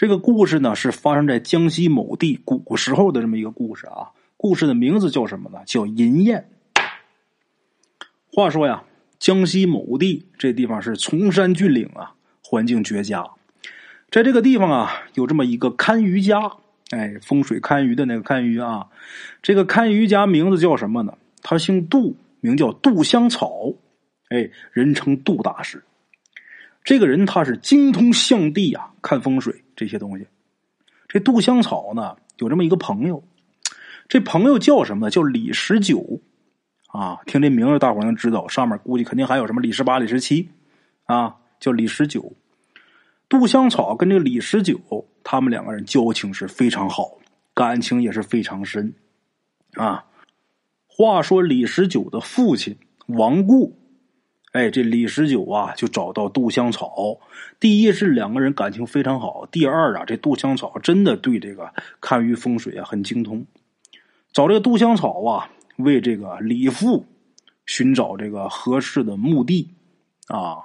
这个故事呢是发生在江西某地古时候的这么一个故事啊。故事的名字叫什么呢？叫银燕。话说呀，江西某地这地方是崇山峻岭啊，环境绝佳。在这个地方啊，有这么一个堪舆家，哎，风水堪舆的那个堪舆啊。这个堪舆家名字叫什么呢？他姓杜，名叫杜香草，哎，人称杜大师。这个人他是精通象地啊，看风水这些东西。这杜香草呢，有这么一个朋友。这朋友叫什么？叫李十九，啊，听这名字大伙能知道，上面估计肯定还有什么李十八、李十七，啊，叫李十九。杜香草跟这个李十九，他们两个人交情是非常好，感情也是非常深，啊。话说李十九的父亲王固，哎，这李十九啊，就找到杜香草。第一是两个人感情非常好，第二啊，这杜香草真的对这个看鱼风水啊很精通。找这个杜香草啊，为这个李父寻找这个合适的墓地啊。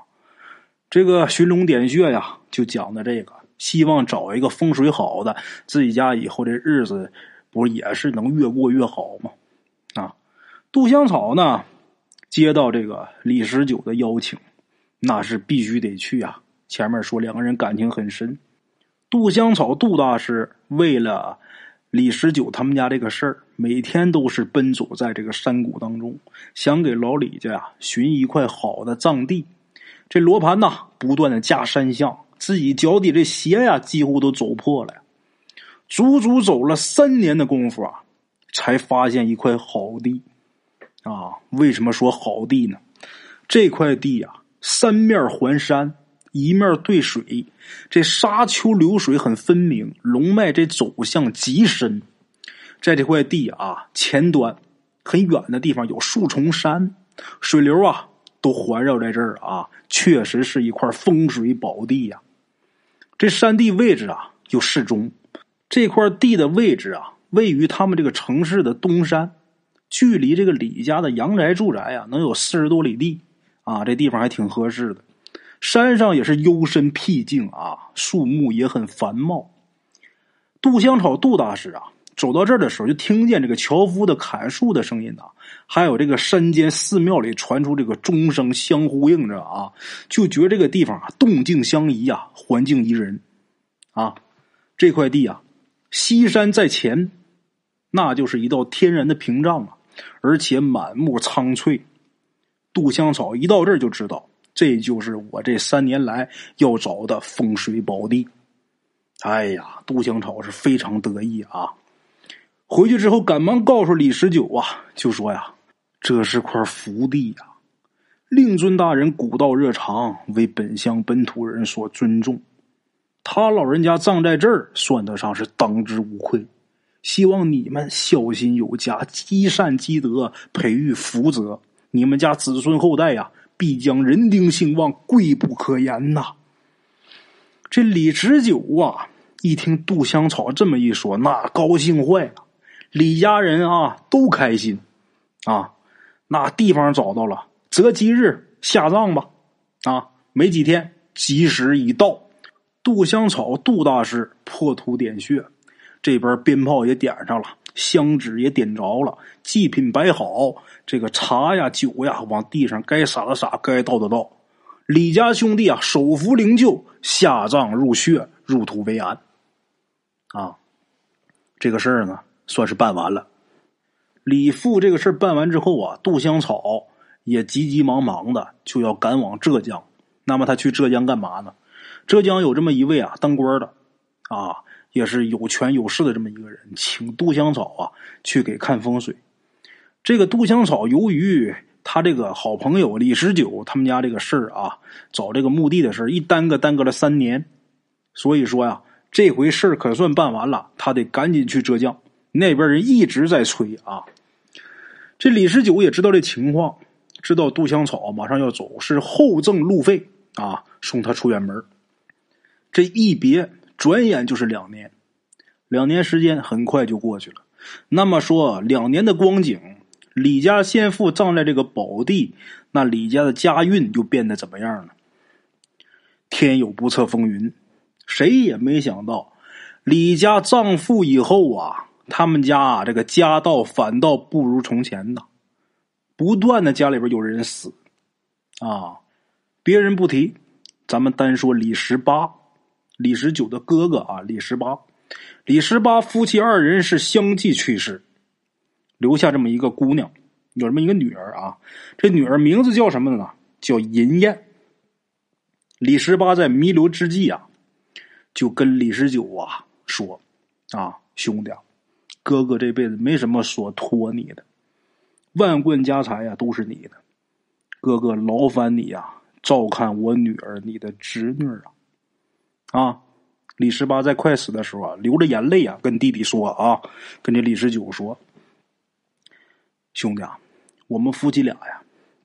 这个寻龙点穴呀，就讲的这个，希望找一个风水好的，自己家以后这日子不也是能越过越好吗？啊，杜香草呢，接到这个李十九的邀请，那是必须得去啊。前面说两个人感情很深，杜香草杜大师为了。李十九他们家这个事儿，每天都是奔走在这个山谷当中，想给老李家呀寻一块好的葬地。这罗盘呐，不断的架山象，自己脚底这鞋呀，几乎都走破了。足足走了三年的功夫啊，才发现一块好地。啊，为什么说好地呢？这块地呀，三面环山。一面对水，这沙丘流水很分明，龙脉这走向极深。在这块地啊，前端很远的地方有数重山，水流啊都环绕在这儿啊，确实是一块风水宝地呀。这山地位置啊又适中，这块地的位置啊位于他们这个城市的东山，距离这个李家的阳宅住宅啊能有四十多里地啊，这地方还挺合适的。山上也是幽深僻静啊，树木也很繁茂。杜香草杜大师啊，走到这儿的时候，就听见这个樵夫的砍树的声音呐，还有这个山间寺庙里传出这个钟声相呼应着啊，就觉得这个地方啊动静相宜啊，环境宜人啊。这块地啊，西山在前，那就是一道天然的屏障啊，而且满目苍翠。杜香草一到这儿就知道。这就是我这三年来要找的风水宝地。哎呀，杜香草是非常得意啊！回去之后，赶忙告诉李十九啊，就说呀：“这是块福地呀，令尊大人古道热肠，为本乡本土人所尊重。他老人家葬在这儿，算得上是当之无愧。希望你们孝心有加，积善积德，培育福泽，你们家子孙后代呀。”必将人丁兴旺，贵不可言呐！这李持久啊，一听杜香草这么一说，那高兴坏了。李家人啊，都开心啊！那地方找到了，择吉日下葬吧！啊，没几天，吉时已到。杜香草杜大师破土点穴，这边鞭炮也点上了，香纸也点着了，祭品摆好。这个茶呀、酒呀，往地上该撒的撒，该倒的倒。李家兄弟啊，手扶灵柩，下葬入穴，入土为安。啊，这个事儿呢，算是办完了。李富这个事儿办完之后啊，杜香草也急急忙忙的就要赶往浙江。那么他去浙江干嘛呢？浙江有这么一位啊，当官的啊，也是有权有势的这么一个人，请杜香草啊去给看风水。这个杜香草，由于他这个好朋友李十九他们家这个事儿啊，找这个墓地的事儿一耽搁耽搁了三年，所以说呀，这回事儿可算办完了，他得赶紧去浙江。那边人一直在催啊。这李十九也知道这情况，知道杜香草马上要走，是厚赠路费啊，送他出远门。这一别，转眼就是两年，两年时间很快就过去了。那么说，两年的光景。李家先父葬在这个宝地，那李家的家运就变得怎么样呢？天有不测风云，谁也没想到，李家葬父以后啊，他们家啊这个家道反倒不如从前呐，不断的家里边有人死，啊，别人不提，咱们单说李十八，李十九的哥哥啊，李十八，李十八夫妻二人是相继去世，留下这么一个姑娘，有这么一个女儿啊，这女儿名字叫什么呢？叫银燕。李十八在弥留之际啊。就跟李十九啊说：“啊，兄弟，哥哥这辈子没什么所托你的，万贯家财呀都是你的，哥哥劳烦你呀，照看我女儿，你的侄女啊。”啊，李十八在快死的时候啊，流着眼泪啊，跟弟弟说：“啊，跟这李十九说，兄弟啊，我们夫妻俩呀，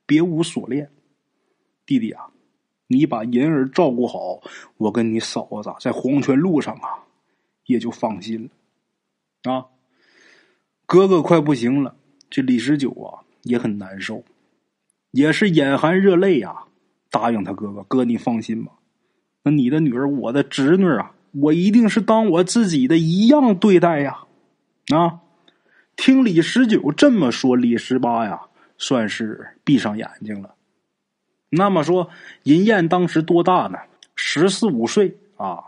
别无所恋，弟弟啊。”你把银儿照顾好，我跟你嫂子在黄泉路上啊，也就放心了。啊，哥哥快不行了，这李十九啊也很难受，也是眼含热泪呀，答应他哥哥：“哥，你放心吧，那你的女儿，我的侄女啊，我一定是当我自己的一样对待呀。”啊，听李十九这么说，李十八呀，算是闭上眼睛了。那么说，银燕当时多大呢？十四五岁啊，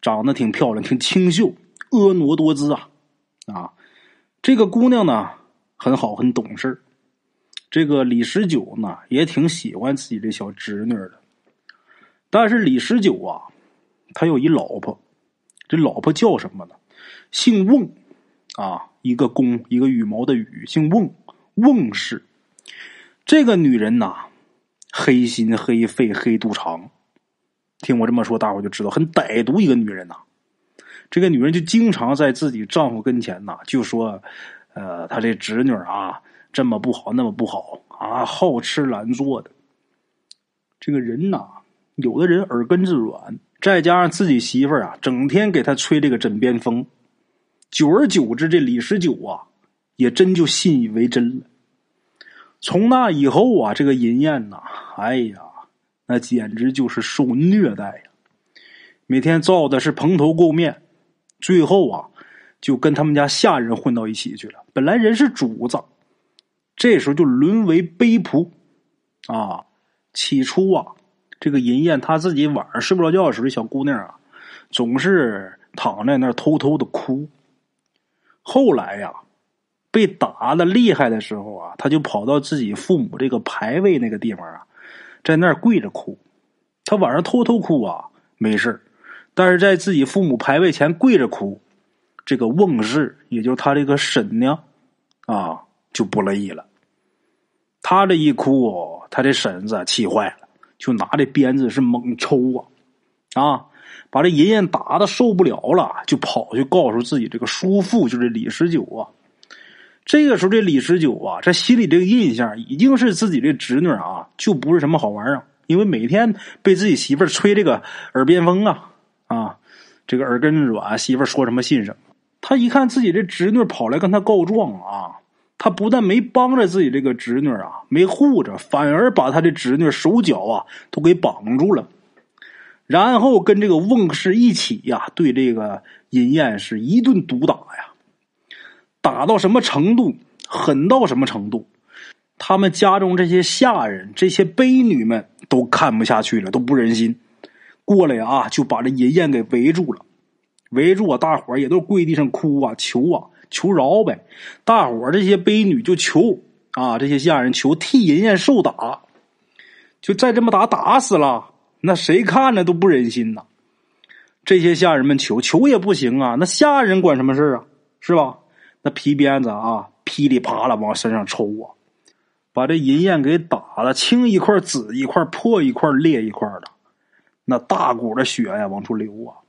长得挺漂亮，挺清秀，婀娜多姿啊！啊，这个姑娘呢，很好，很懂事。这个李十九呢，也挺喜欢自己这小侄女的。但是李十九啊，他有一老婆，这老婆叫什么呢？姓翁啊，一个公，一个羽毛的羽，姓翁，翁氏。这个女人呐。黑心、黑肺、黑肚肠，听我这么说，大伙就知道很歹毒一个女人呐。这个女人就经常在自己丈夫跟前呐，就说：“呃，她这侄女啊，这么不好，那么不好啊，好吃懒做的。”这个人呐，有的人耳根子软，再加上自己媳妇儿啊，整天给他吹这个枕边风，久而久之，这李十九啊，也真就信以为真了。从那以后啊，这个银燕呐，哎呀，那简直就是受虐待呀！每天造的是蓬头垢面，最后啊，就跟他们家下人混到一起去了。本来人是主子，这时候就沦为卑仆啊！起初啊，这个银燕她自己晚上睡不着觉的时候，这小姑娘啊，总是躺在那儿偷偷的哭。后来呀。被打的厉害的时候啊，他就跑到自己父母这个牌位那个地方啊，在那儿跪着哭。他晚上偷偷哭啊，没事但是在自己父母牌位前跪着哭，这个翁氏，也就是他这个婶娘啊，就不乐意了。他这一哭，他这婶子气坏了，就拿这鞭子是猛抽啊，啊，把这银燕打的受不了了，就跑去告诉自己这个叔父，就是李十九啊。这个时候，这李十九啊，这心里这个印象已经是自己这侄女啊，就不是什么好玩啊。因为每天被自己媳妇儿吹这个耳边风啊，啊，这个耳根软，媳妇儿说什么信什么。他一看自己这侄女跑来跟他告状啊，他不但没帮着自己这个侄女啊，没护着，反而把他的侄女手脚啊都给绑住了，然后跟这个翁氏一起呀，对这个银燕是一顿毒打呀。打到什么程度，狠到什么程度，他们家中这些下人、这些婢女们都看不下去了，都不忍心过来啊，就把这银燕给围住了。围住啊，大伙也都跪地上哭啊，求啊，求饶呗。大伙这些悲女就求啊，这些下人求替银燕受打，就再这么打，打死了，那谁看着都不忍心呐。这些下人们求求也不行啊，那下人管什么事啊，是吧？那皮鞭子啊，噼里啪啦往身上抽啊，把这银燕给打的青一块紫一块破一块裂一块的，那大股的血呀往出流啊。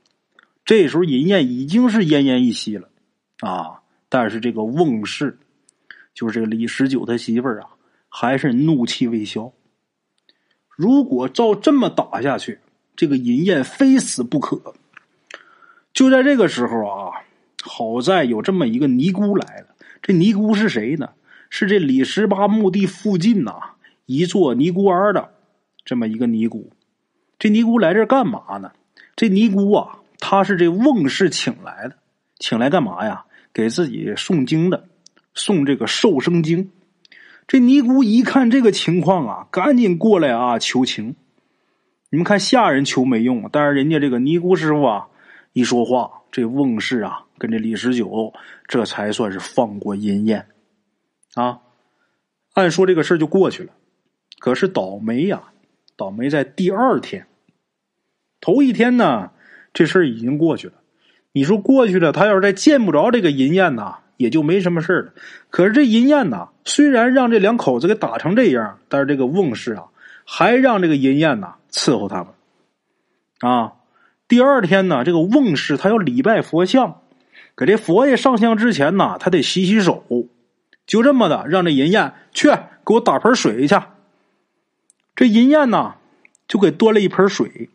这时候银燕已经是奄奄一息了啊，但是这个翁氏，就是这个李十九他媳妇儿啊，还是怒气未消。如果照这么打下去，这个银燕非死不可。就在这个时候啊。好在有这么一个尼姑来了。这尼姑是谁呢？是这李十八墓地附近呐一座尼姑庵的这么一个尼姑。这尼姑来这干嘛呢？这尼姑啊她是这翁氏请来的，请来干嘛呀？给自己诵经的，诵这个寿生经。这尼姑一看这个情况啊，赶紧过来啊求情。你们看下人求没用，但是人家这个尼姑师傅啊一说话，这翁氏啊跟这李十九这才算是放过阴燕啊。按说这个事儿就过去了，可是倒霉呀，倒霉在第二天。头一天呢，这事儿已经过去了。你说过去了，他要是再见不着这个银燕呐，也就没什么事了。可是这银燕呐，虽然让这两口子给打成这样，但是这个翁氏啊，还让这个银燕呐伺候他们。啊，第二天呢，这个翁氏他要礼拜佛像，给这佛爷上香之前呢，他得洗洗手。就这么的，让这银燕去给我打盆水去。这银燕呐，就给端了一盆水。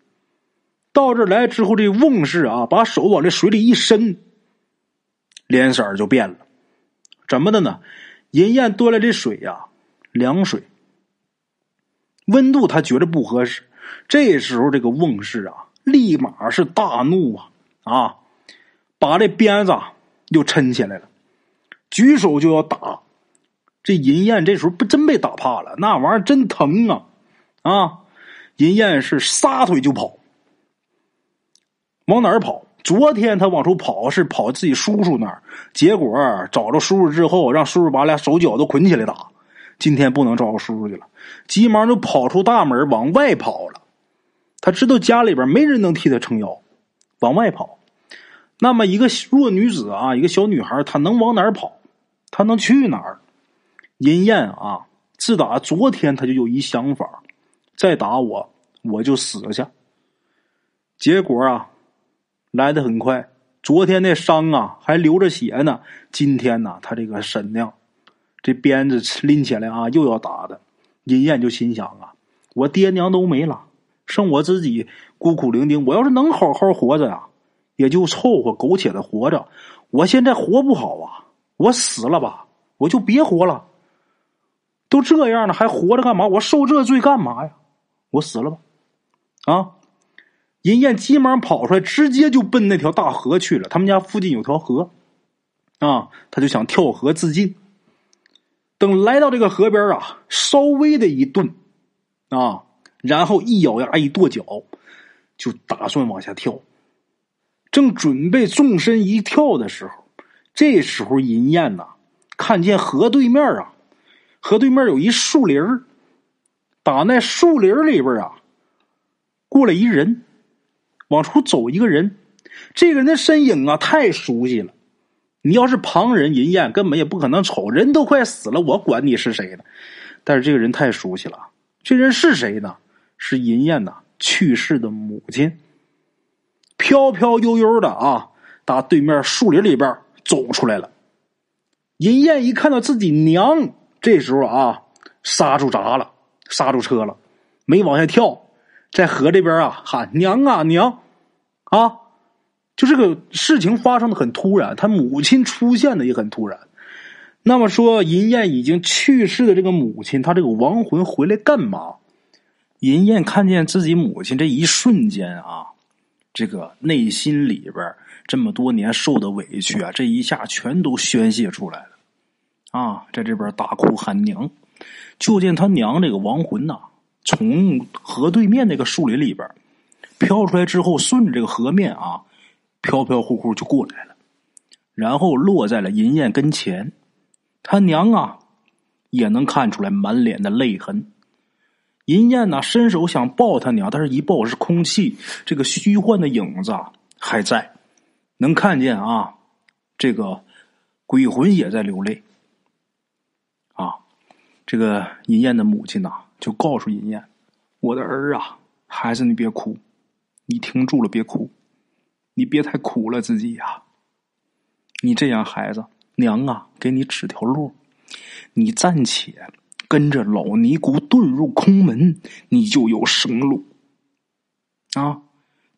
到这来之后，这翁氏啊，把手往这水里一伸，脸色就变了。怎么的呢？银燕端来这水呀，凉水，温度他觉得不合适。这时候，这个翁氏啊，立马是大怒啊啊，把这鞭子又抻起来了，举手就要打。这银燕这时候不真被打怕了，那玩意儿真疼啊啊！银燕是撒腿就跑。往哪儿跑？昨天他往出跑是跑自己叔叔那儿，结果找着叔叔之后，让叔叔把俩手脚都捆起来打。今天不能找着叔叔去了，急忙就跑出大门往外跑了。他知道家里边没人能替他撑腰，往外跑。那么一个弱女子啊，一个小女孩，她能往哪儿跑？她能去哪儿？银燕啊，自打昨天他就有一想法，再打我我就死下。结果啊。来的很快，昨天那伤啊还流着血呢。今天呢，他这个婶娘，这鞭子拎起来啊，又要打的。银燕就心想啊，我爹娘都没了，剩我自己孤苦伶仃。我要是能好好活着呀，也就凑合苟且的活着。我现在活不好啊，我死了吧，我就别活了。都这样了，还活着干嘛？我受这罪干嘛呀？我死了吧，啊！银燕急忙跑出来，直接就奔那条大河去了。他们家附近有条河，啊，他就想跳河自尽。等来到这个河边啊，稍微的一顿，啊，然后一咬牙，一跺脚，就打算往下跳。正准备纵身一跳的时候，这时候银燕呐，看见河对面啊，河对面有一树林打那树林里边啊，过来一人。往出走一个人，这个人的身影啊太熟悉了。你要是旁人，银燕根本也不可能瞅。人都快死了，我管你是谁呢？但是这个人太熟悉了。这人是谁呢？是银燕呐去世的母亲。飘飘悠悠的啊，打对面树林里边走出来了。银燕一看到自己娘，这时候啊，刹住闸了，刹住车了，没往下跳。在河这边啊，喊娘啊娘，啊，就这个事情发生的很突然，他母亲出现的也很突然。那么说，银燕已经去世的这个母亲，她这个亡魂回来干嘛？银燕看见自己母亲这一瞬间啊，这个内心里边这么多年受的委屈啊，这一下全都宣泄出来了啊，在这边大哭喊娘，就见他娘这个亡魂呐。从河对面那个树林里边飘出来之后，顺着这个河面啊，飘飘忽忽就过来了，然后落在了银燕跟前。他娘啊，也能看出来满脸的泪痕。银燕呢，伸手想抱他娘，但是一抱是空气，这个虚幻的影子还在，能看见啊，这个鬼魂也在流泪。啊，这个银燕的母亲呐。就告诉银燕：“我的儿啊，孩子，你别哭，你停住了，别哭，你别太苦了自己呀。你这样，孩子，娘啊，给你指条路，你暂且跟着老尼姑遁入空门，你就有生路。”啊，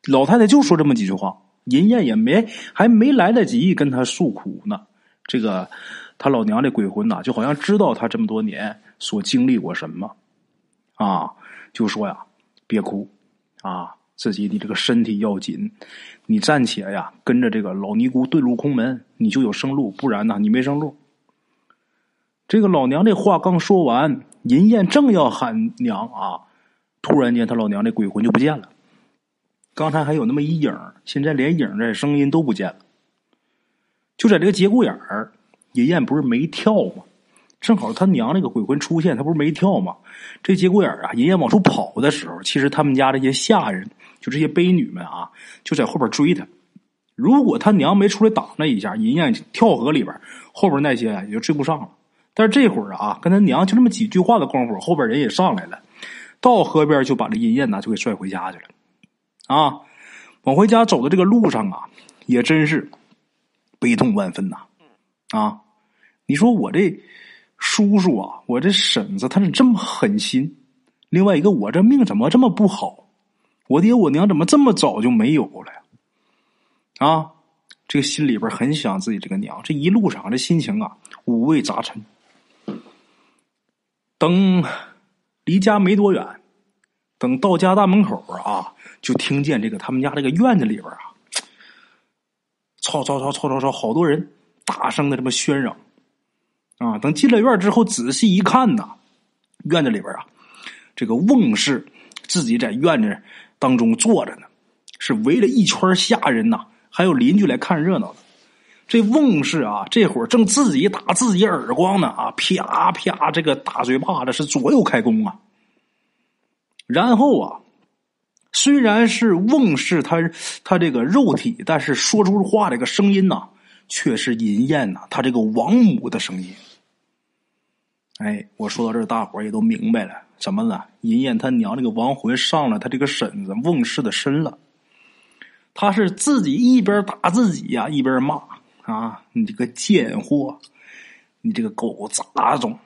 老太太就说这么几句话，银燕也没还没来得及跟他诉苦呢。这个他老娘这鬼魂呐，就好像知道他这么多年所经历过什么。啊，就说呀，别哭，啊，自己的这个身体要紧，你暂且呀跟着这个老尼姑遁入空门，你就有生路；不然呢，你没生路。这个老娘这话刚说完，银燕正要喊娘啊，突然间他老娘这鬼魂就不见了。刚才还有那么一影现在连影儿、声音都不见了。就在这个节骨眼儿，银燕不是没跳吗？正好他娘那个鬼魂出现，他不是没跳吗？这节骨眼啊，银燕往出跑的时候，其实他们家这些下人，就这些婢女们啊，就在后边追他。如果他娘没出来挡那一下，银燕跳河里边，后边那些也就追不上了。但是这会儿啊，跟他娘就那么几句话的功夫，后边人也上来了，到河边就把这银燕呢就给拽回家去了。啊，往回家走的这个路上啊，也真是悲痛万分呐！啊，你说我这叔叔啊，我这婶子，他是这么狠心。另外一个，我这命怎么这么不好？我爹我娘怎么这么早就没有了呀？啊，这个心里边很想自己这个娘。这一路上这心情啊，五味杂陈。等离家没多远，等到家大门口啊，就听见这个他们家这个院子里边啊，吵吵吵吵吵吵，好多人大声的这么喧嚷啊。等进了院之后，仔细一看呐，院子里边啊，这个翁氏自己在院子当中坐着呢，是围了一圈下人呐，还有邻居来看热闹的。这翁氏啊，这会儿正自己打自己耳光呢啊，啪啪，这个大嘴巴子是左右开弓啊。然后啊，虽然是翁氏他他这个肉体，但是说出话这个声音呐，却是银燕呐，他这个王母的声音。哎，我说到这儿，大伙儿也都明白了，怎么了？银燕他娘这个亡魂上了他这个婶子翁氏的身了。他是自己一边打自己呀，一边骂。啊！你这个贱货，你这个狗杂种，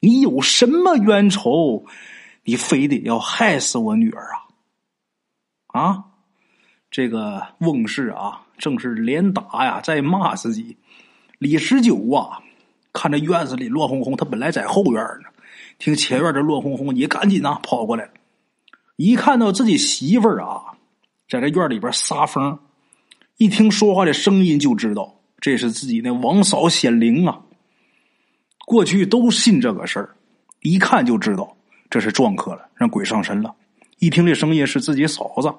你有什么冤仇？你非得要害死我女儿啊？啊！这个翁氏啊，正是连打呀，在骂自己。李十九啊，看着院子里乱哄哄，他本来在后院呢，听前院这乱哄哄，也赶紧呐跑过来。一看到自己媳妇儿啊，在这院里边撒疯。一听说话的声音就知道这是自己那王嫂显灵啊！过去都信这个事儿，一看就知道这是撞客了，让鬼上身了。一听这声音是自己嫂子，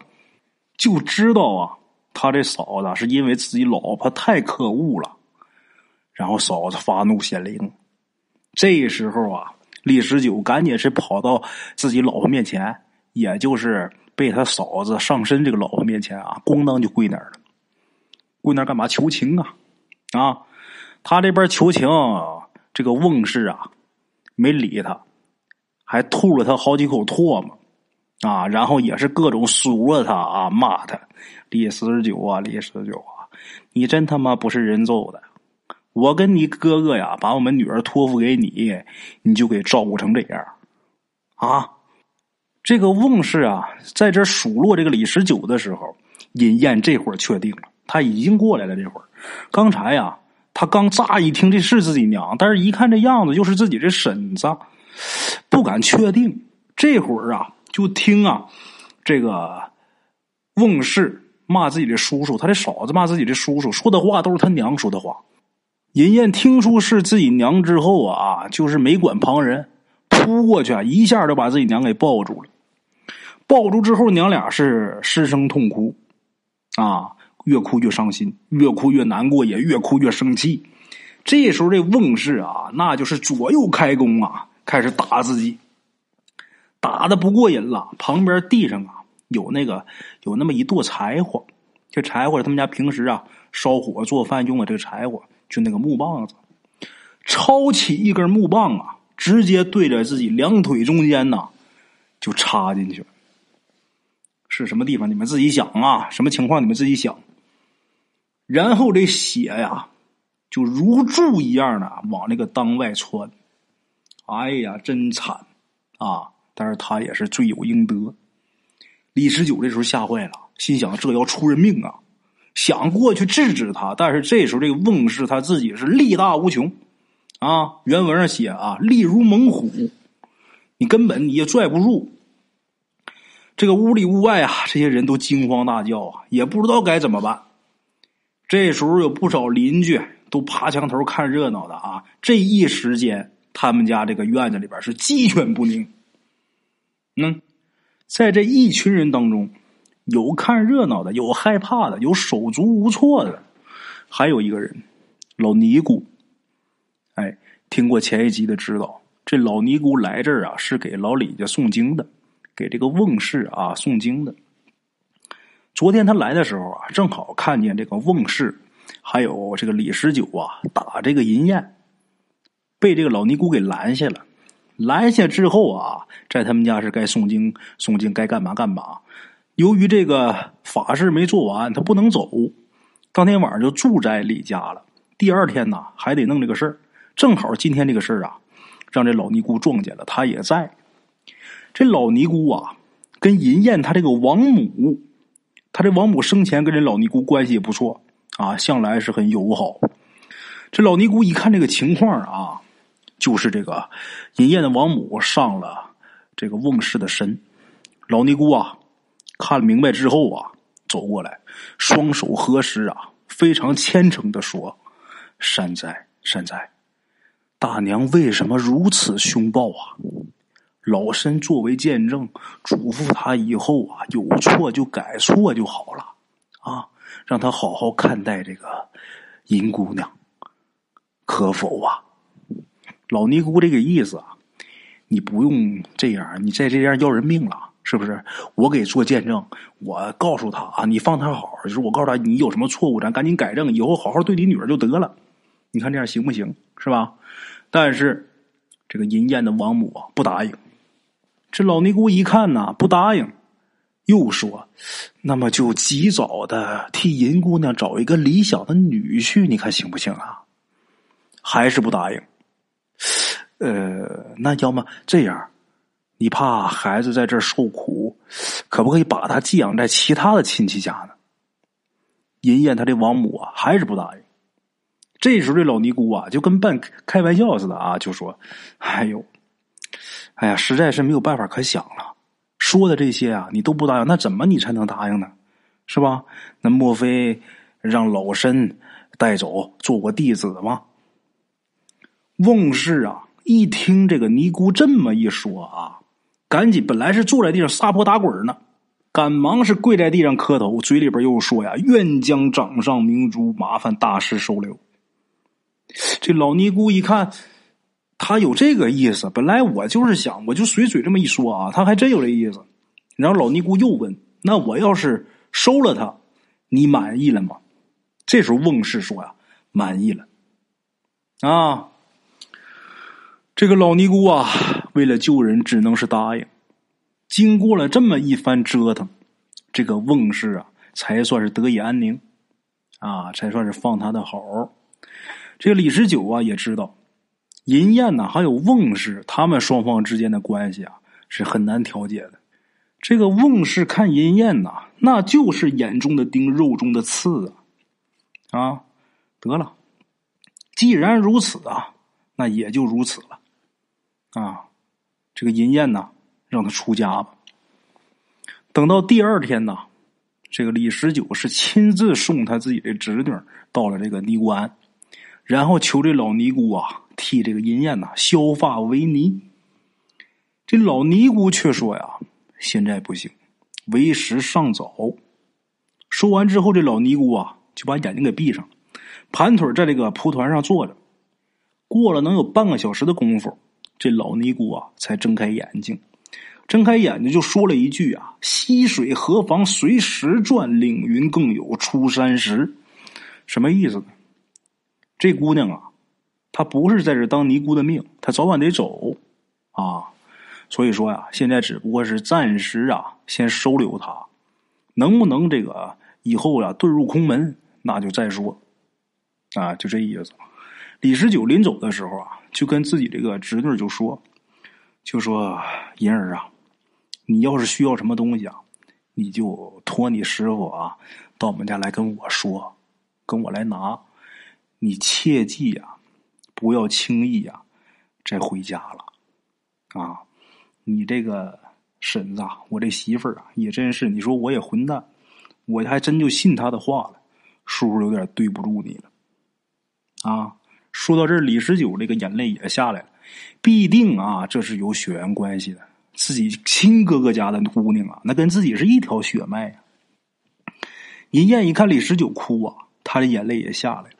就知道啊，他这嫂子是因为自己老婆太可恶了，然后嫂子发怒显灵。这时候啊，李十九赶紧是跑到自己老婆面前，也就是被他嫂子上身这个老婆面前啊，咣当就跪那儿了。跪那干嘛求情啊？啊，他这边求情，这个翁氏啊没理他，还吐了他好几口唾沫啊，然后也是各种数落他啊，骂他李十九啊，李十九啊，你真他妈不是人揍的！我跟你哥哥呀，把我们女儿托付给你，你就给照顾成这样啊！这个翁氏啊，在这数落这个李十九的时候，尹燕这会儿确定了。他已经过来了，这会儿，刚才呀，他刚乍一听这是自己娘，但是一看这样子，又是自己这婶子，不敢确定。这会儿啊，就听啊，这个翁氏骂自己的叔叔，他的嫂子骂自己的叔叔，说的话都是他娘说的话。银燕听出是自己娘之后啊，就是没管旁人，扑过去啊，一下就把自己娘给抱住了。抱住之后，娘俩是失声痛哭，啊。越哭越伤心，越哭越难过，也越哭越生气。这时候，这翁氏啊，那就是左右开弓啊，开始打自己，打的不过瘾了。旁边地上啊，有那个有那么一垛柴火，这柴火他们家平时啊烧火做饭用的这个柴火，就那个木棒子，抄起一根木棒啊，直接对着自己两腿中间呐，就插进去了。是什么地方？你们自己想啊，什么情况？你们自己想。然后这血呀，就如注一样的往那个裆外窜，哎呀，真惨啊！但是他也是罪有应得。李十九这时候吓坏了，心想这要出人命啊！想过去制止他，但是这时候这个翁氏他自己是力大无穷啊。原文上写啊，力如猛虎，你根本你也拽不住。这个屋里屋外啊，这些人都惊慌大叫啊，也不知道该怎么办。这时候有不少邻居都爬墙头看热闹的啊。这一时间，他们家这个院子里边是鸡犬不宁。嗯，在这一群人当中，有看热闹的，有害怕的，有手足无措的，还有一个人，老尼姑。哎，听过前一集的知道，这老尼姑来这儿啊，是给老李家诵经的，给这个翁氏啊诵经的。昨天他来的时候啊，正好看见这个翁氏，还有这个李十九啊打这个银燕，被这个老尼姑给拦下了。拦下之后啊，在他们家是该诵经诵经，该干嘛干嘛。由于这个法事没做完，他不能走，当天晚上就住在李家了。第二天呢，还得弄这个事儿。正好今天这个事儿啊，让这老尼姑撞见了，他也在。这老尼姑啊，跟银燕她这个王母。他这王母生前跟这老尼姑关系也不错啊，向来是很友好。这老尼姑一看这个情况啊，就是这个银燕的王母上了这个瓮氏的身。老尼姑啊，看明白之后啊，走过来，双手合十啊，非常虔诚的说：“善哉善哉，大娘为什么如此凶暴啊？”老身作为见证，嘱咐他以后啊，有错就改错就好了，啊，让他好好看待这个银姑娘，可否啊？老尼姑这个意思啊，你不用这样，你再这样要人命了，是不是？我给做见证，我告诉他啊，你放他好，就是我告诉他，你有什么错误，咱赶紧改正，以后好好对你女儿就得了。你看这样行不行？是吧？但是这个银燕的王母啊，不答应。这老尼姑一看呐，不答应，又说：“那么就及早的替银姑娘找一个理想的女婿，你看行不行啊？”还是不答应。呃，那要么这样，你怕孩子在这儿受苦，可不可以把他寄养在其他的亲戚家呢？银燕他的王母啊，还是不答应。这时候这老尼姑啊，就跟半开玩笑似的啊，就说：“哎呦。”哎呀，实在是没有办法可想了。说的这些啊，你都不答应，那怎么你才能答应呢？是吧？那莫非让老身带走做我弟子吗？翁氏啊，一听这个尼姑这么一说啊，赶紧本来是坐在地上撒泼打滚呢，赶忙是跪在地上磕头，嘴里边又说呀：“愿将掌上明珠，麻烦大师收留。”这老尼姑一看。他有这个意思，本来我就是想，我就随嘴这么一说啊，他还真有这意思。然后老尼姑又问：“那我要是收了他，你满意了吗？”这时候翁氏说：“呀，满意了。”啊，这个老尼姑啊，为了救人，只能是答应。经过了这么一番折腾，这个翁氏啊，才算是得以安宁，啊，才算是放他的好。这个李十九啊，也知道。银燕呢，还有翁氏，他们双方之间的关系啊，是很难调解的。这个翁氏看银燕呐，那就是眼中的钉，肉中的刺啊！啊，得了，既然如此啊，那也就如此了。啊，这个银燕呐，让他出家吧。等到第二天呢，这个李十九是亲自送他自己的侄女到了这个尼姑庵，然后求这老尼姑啊。替这个银燕呐削发为尼，这老尼姑却说呀：“现在不行，为时尚早。”说完之后，这老尼姑啊就把眼睛给闭上，盘腿在这个蒲团上坐着。过了能有半个小时的功夫，这老尼姑啊才睁开眼睛，睁开眼睛就说了一句啊：“溪水何妨随时转，岭云更有出山时。”什么意思呢？这姑娘啊。她不是在这当尼姑的命，她早晚得走，啊，所以说呀，现在只不过是暂时啊，先收留她，能不能这个以后呀遁入空门，那就再说，啊，就这意思。李十九临走的时候啊，就跟自己这个侄女就说，就说银儿啊，你要是需要什么东西啊，你就托你师傅啊，到我们家来跟我说，跟我来拿，你切记呀。不要轻易呀，再回家了，啊！你这个婶子，啊我这媳妇儿啊，也真是，你说我也混蛋，我还真就信他的话了。叔叔有点对不住你了。啊，说到这儿，李十九这个眼泪也下来了。必定啊，这是有血缘关系的，自己亲哥哥家的姑娘啊，那跟自己是一条血脉呀。银燕一看李十九哭啊，她的眼泪也下来了，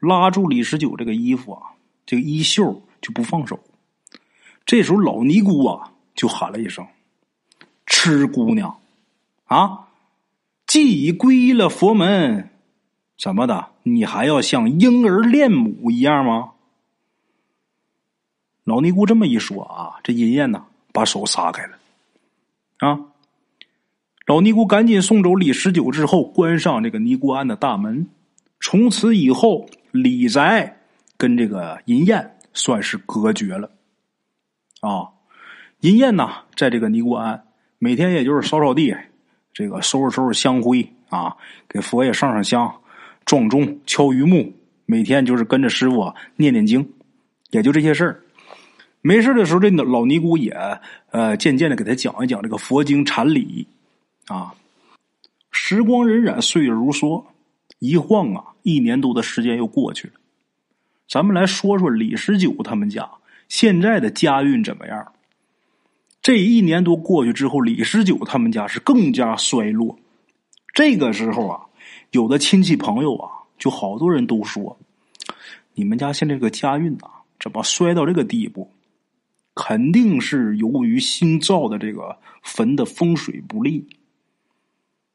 拉住李十九这个衣服啊，这个衣袖就不放手。这时候老尼姑啊就喊了一声：“痴姑娘，啊，既已皈依了佛门，怎么的？你还要像婴儿恋母一样吗？”老尼姑这么一说啊，这银燕呢把手撒开了，啊，老尼姑赶紧送走李十九之后，关上这个尼姑庵的大门。从此以后，李宅跟这个银燕算是隔绝了。啊，银燕呢，在这个尼姑庵，每天也就是扫扫地，这个收拾收拾香灰啊，给佛爷上上香，撞钟、敲榆木，每天就是跟着师傅啊念念经，也就这些事儿。没事的时候，这老尼姑也呃渐渐的给他讲一讲这个佛经禅理啊。时光荏苒，岁月如梭，一晃啊，一年多的时间又过去了。咱们来说说李十九他们家现在的家运怎么样？这一年多过去之后，李十九他们家是更加衰落。这个时候啊，有的亲戚朋友啊，就好多人都说：“你们家现在这个家运啊，怎么衰到这个地步？”肯定是由于新造的这个坟的风水不利。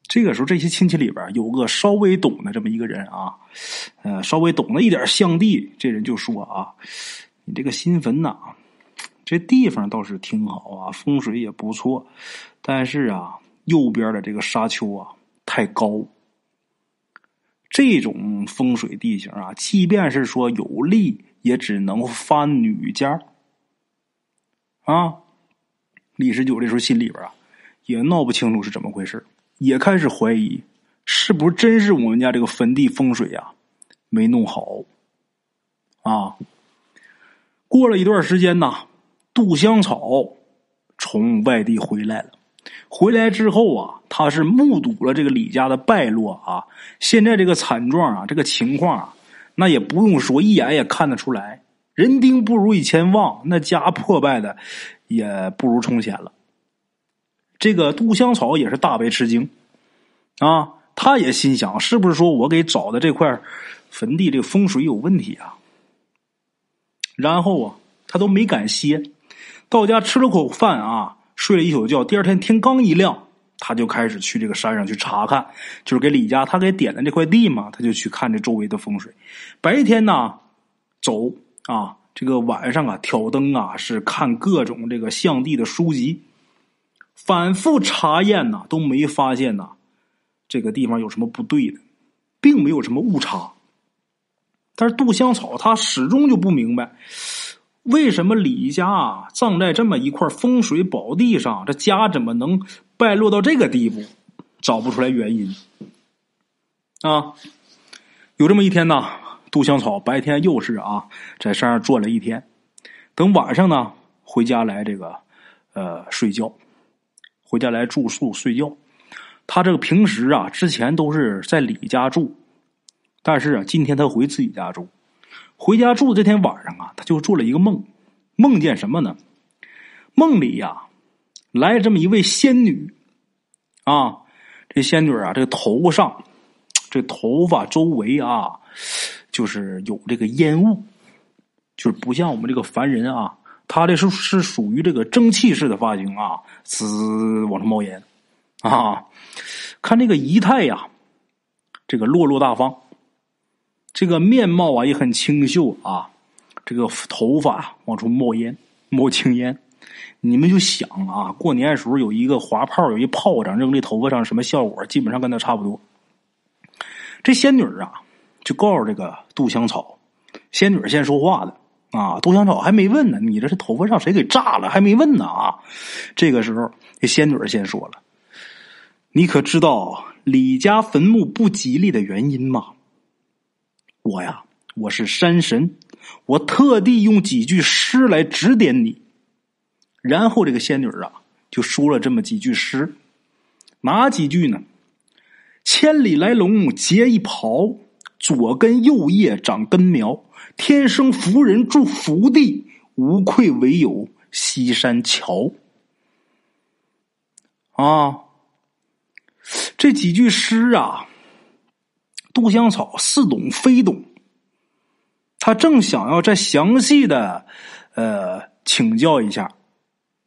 这个时候，这些亲戚里边有个稍微懂的这么一个人啊，呃，稍微懂了一点相地，这人就说啊：“你这个新坟呐，这地方倒是挺好啊，风水也不错，但是啊，右边的这个沙丘啊太高。这种风水地形啊，即便是说有利，也只能翻女家。”啊，李十九这时候心里边啊，也闹不清楚是怎么回事，也开始怀疑是不是真是我们家这个坟地风水呀没弄好。啊，过了一段时间呐，杜香草从外地回来了。回来之后啊，他是目睹了这个李家的败落啊，现在这个惨状啊，这个情况啊，那也不用说，一眼也看得出来。人丁不如以前旺，那家破败的也不如从前了。这个杜香草也是大为吃惊啊，他也心想：是不是说我给找的这块坟地这个风水有问题啊？然后啊，他都没敢歇，到家吃了口饭啊，睡了一宿觉。第二天天刚一亮，他就开始去这个山上去查看，就是给李家他给点的这块地嘛，他就去看这周围的风水。白天呢，走。啊，这个晚上啊，挑灯啊，是看各种这个相地的书籍，反复查验呐，都没发现呐，这个地方有什么不对的，并没有什么误差。但是杜香草他始终就不明白，为什么李家啊葬在这么一块风水宝地上，这家怎么能败落到这个地步？找不出来原因。啊，有这么一天呢。杜香草白天又是啊，在山上转了一天，等晚上呢，回家来这个呃睡觉，回家来住宿睡觉。他这个平时啊，之前都是在李家住，但是啊，今天他回自己家住。回家住这天晚上啊，他就做了一个梦，梦见什么呢？梦里呀，来这么一位仙女啊，这仙女啊，这个头上这头发周围啊。就是有这个烟雾，就是不像我们这个凡人啊，他这是是属于这个蒸汽式的发型啊，滋往上冒烟啊。看这个仪态呀，这个落落大方，这个面貌啊也很清秀啊，这个头发往出冒烟，冒青烟。你们就想啊，过年的时候有一个滑炮，有一炮仗扔这头发上，什么效果？基本上跟他差不多。这仙女啊。就告诉这个杜香草，仙女先说话的啊。杜香草还没问呢，你这是头发让谁给炸了？还没问呢啊。这个时候，这仙女先说了：“你可知道李家坟墓不吉利的原因吗？”我呀，我是山神，我特地用几句诗来指点你。然后，这个仙女啊，就说了这么几句诗，哪几句呢？千里来龙结一袍，左根右叶长根苗。天生福人住福地，无愧唯有西山桥。啊，这几句诗啊，杜香草似懂非懂。他正想要再详细的呃请教一下，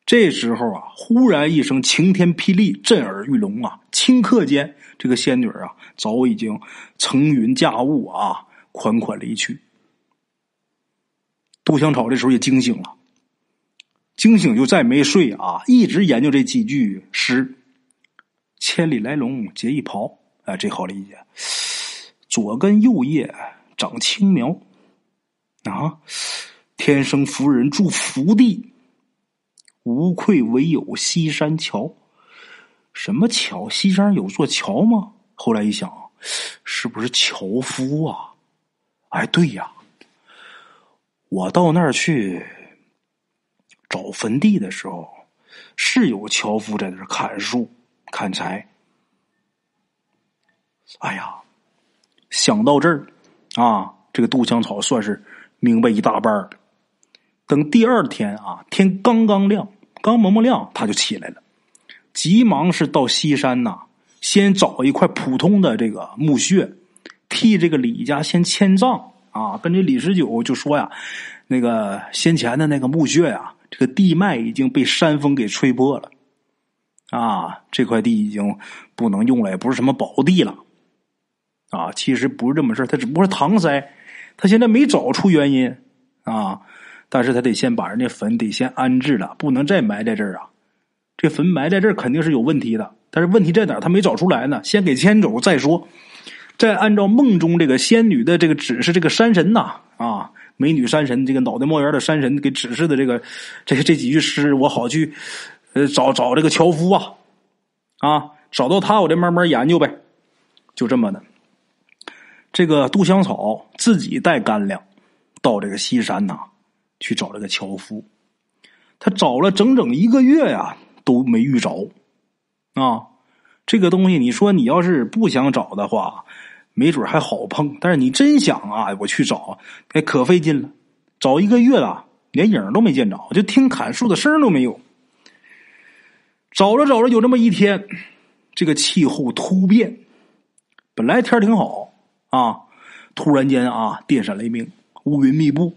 这时候啊，忽然一声晴天霹雳，震耳欲聋啊！顷刻间，这个仙女啊，早已经乘云驾雾啊，款款离去。杜香草这时候也惊醒了，惊醒就再没睡啊，一直研究这几句诗：“千里来龙结一袍”，哎，这好理解。左根右叶长青苗，啊，天生福人住福地，无愧唯有西山桥。什么桥？西山有座桥吗？后来一想，是不是樵夫啊？哎，对呀。我到那儿去找坟地的时候，是有樵夫在那儿砍树、砍柴。哎呀，想到这儿啊，这个杜香草算是明白一大半了。等第二天啊，天刚刚亮，刚蒙蒙亮，他就起来了，急忙是到西山呐，先找一块普通的这个墓穴，替这个李家先迁葬。啊，跟这李十九就说呀，那个先前的那个墓穴呀，这个地脉已经被山风给吹破了，啊，这块地已经不能用了，也不是什么宝地了，啊，其实不是这么事他只不过是搪塞，他现在没找出原因啊，但是他得先把人家坟得先安置了，不能再埋在这儿啊，这坟埋在这儿肯定是有问题的，但是问题在哪他没找出来呢，先给迁走再说。再按照梦中这个仙女的这个指示，这个山神呐，啊，美女山神，这个脑袋冒烟的山神给指示的这个，这这几句诗，我好去，呃，找找这个樵夫啊，啊，找到他，我再慢慢研究呗，就这么的。这个杜香草自己带干粮，到这个西山呐，去找这个樵夫，他找了整整一个月呀，都没遇着，啊，这个东西，你说你要是不想找的话。没准还好碰，但是你真想啊，我去找，哎，可费劲了。找一个月了，连影都没见着，就听砍树的声都没有。找着找着，有这么一天，这个气候突变，本来天挺好啊，突然间啊，电闪雷鸣，乌云密布，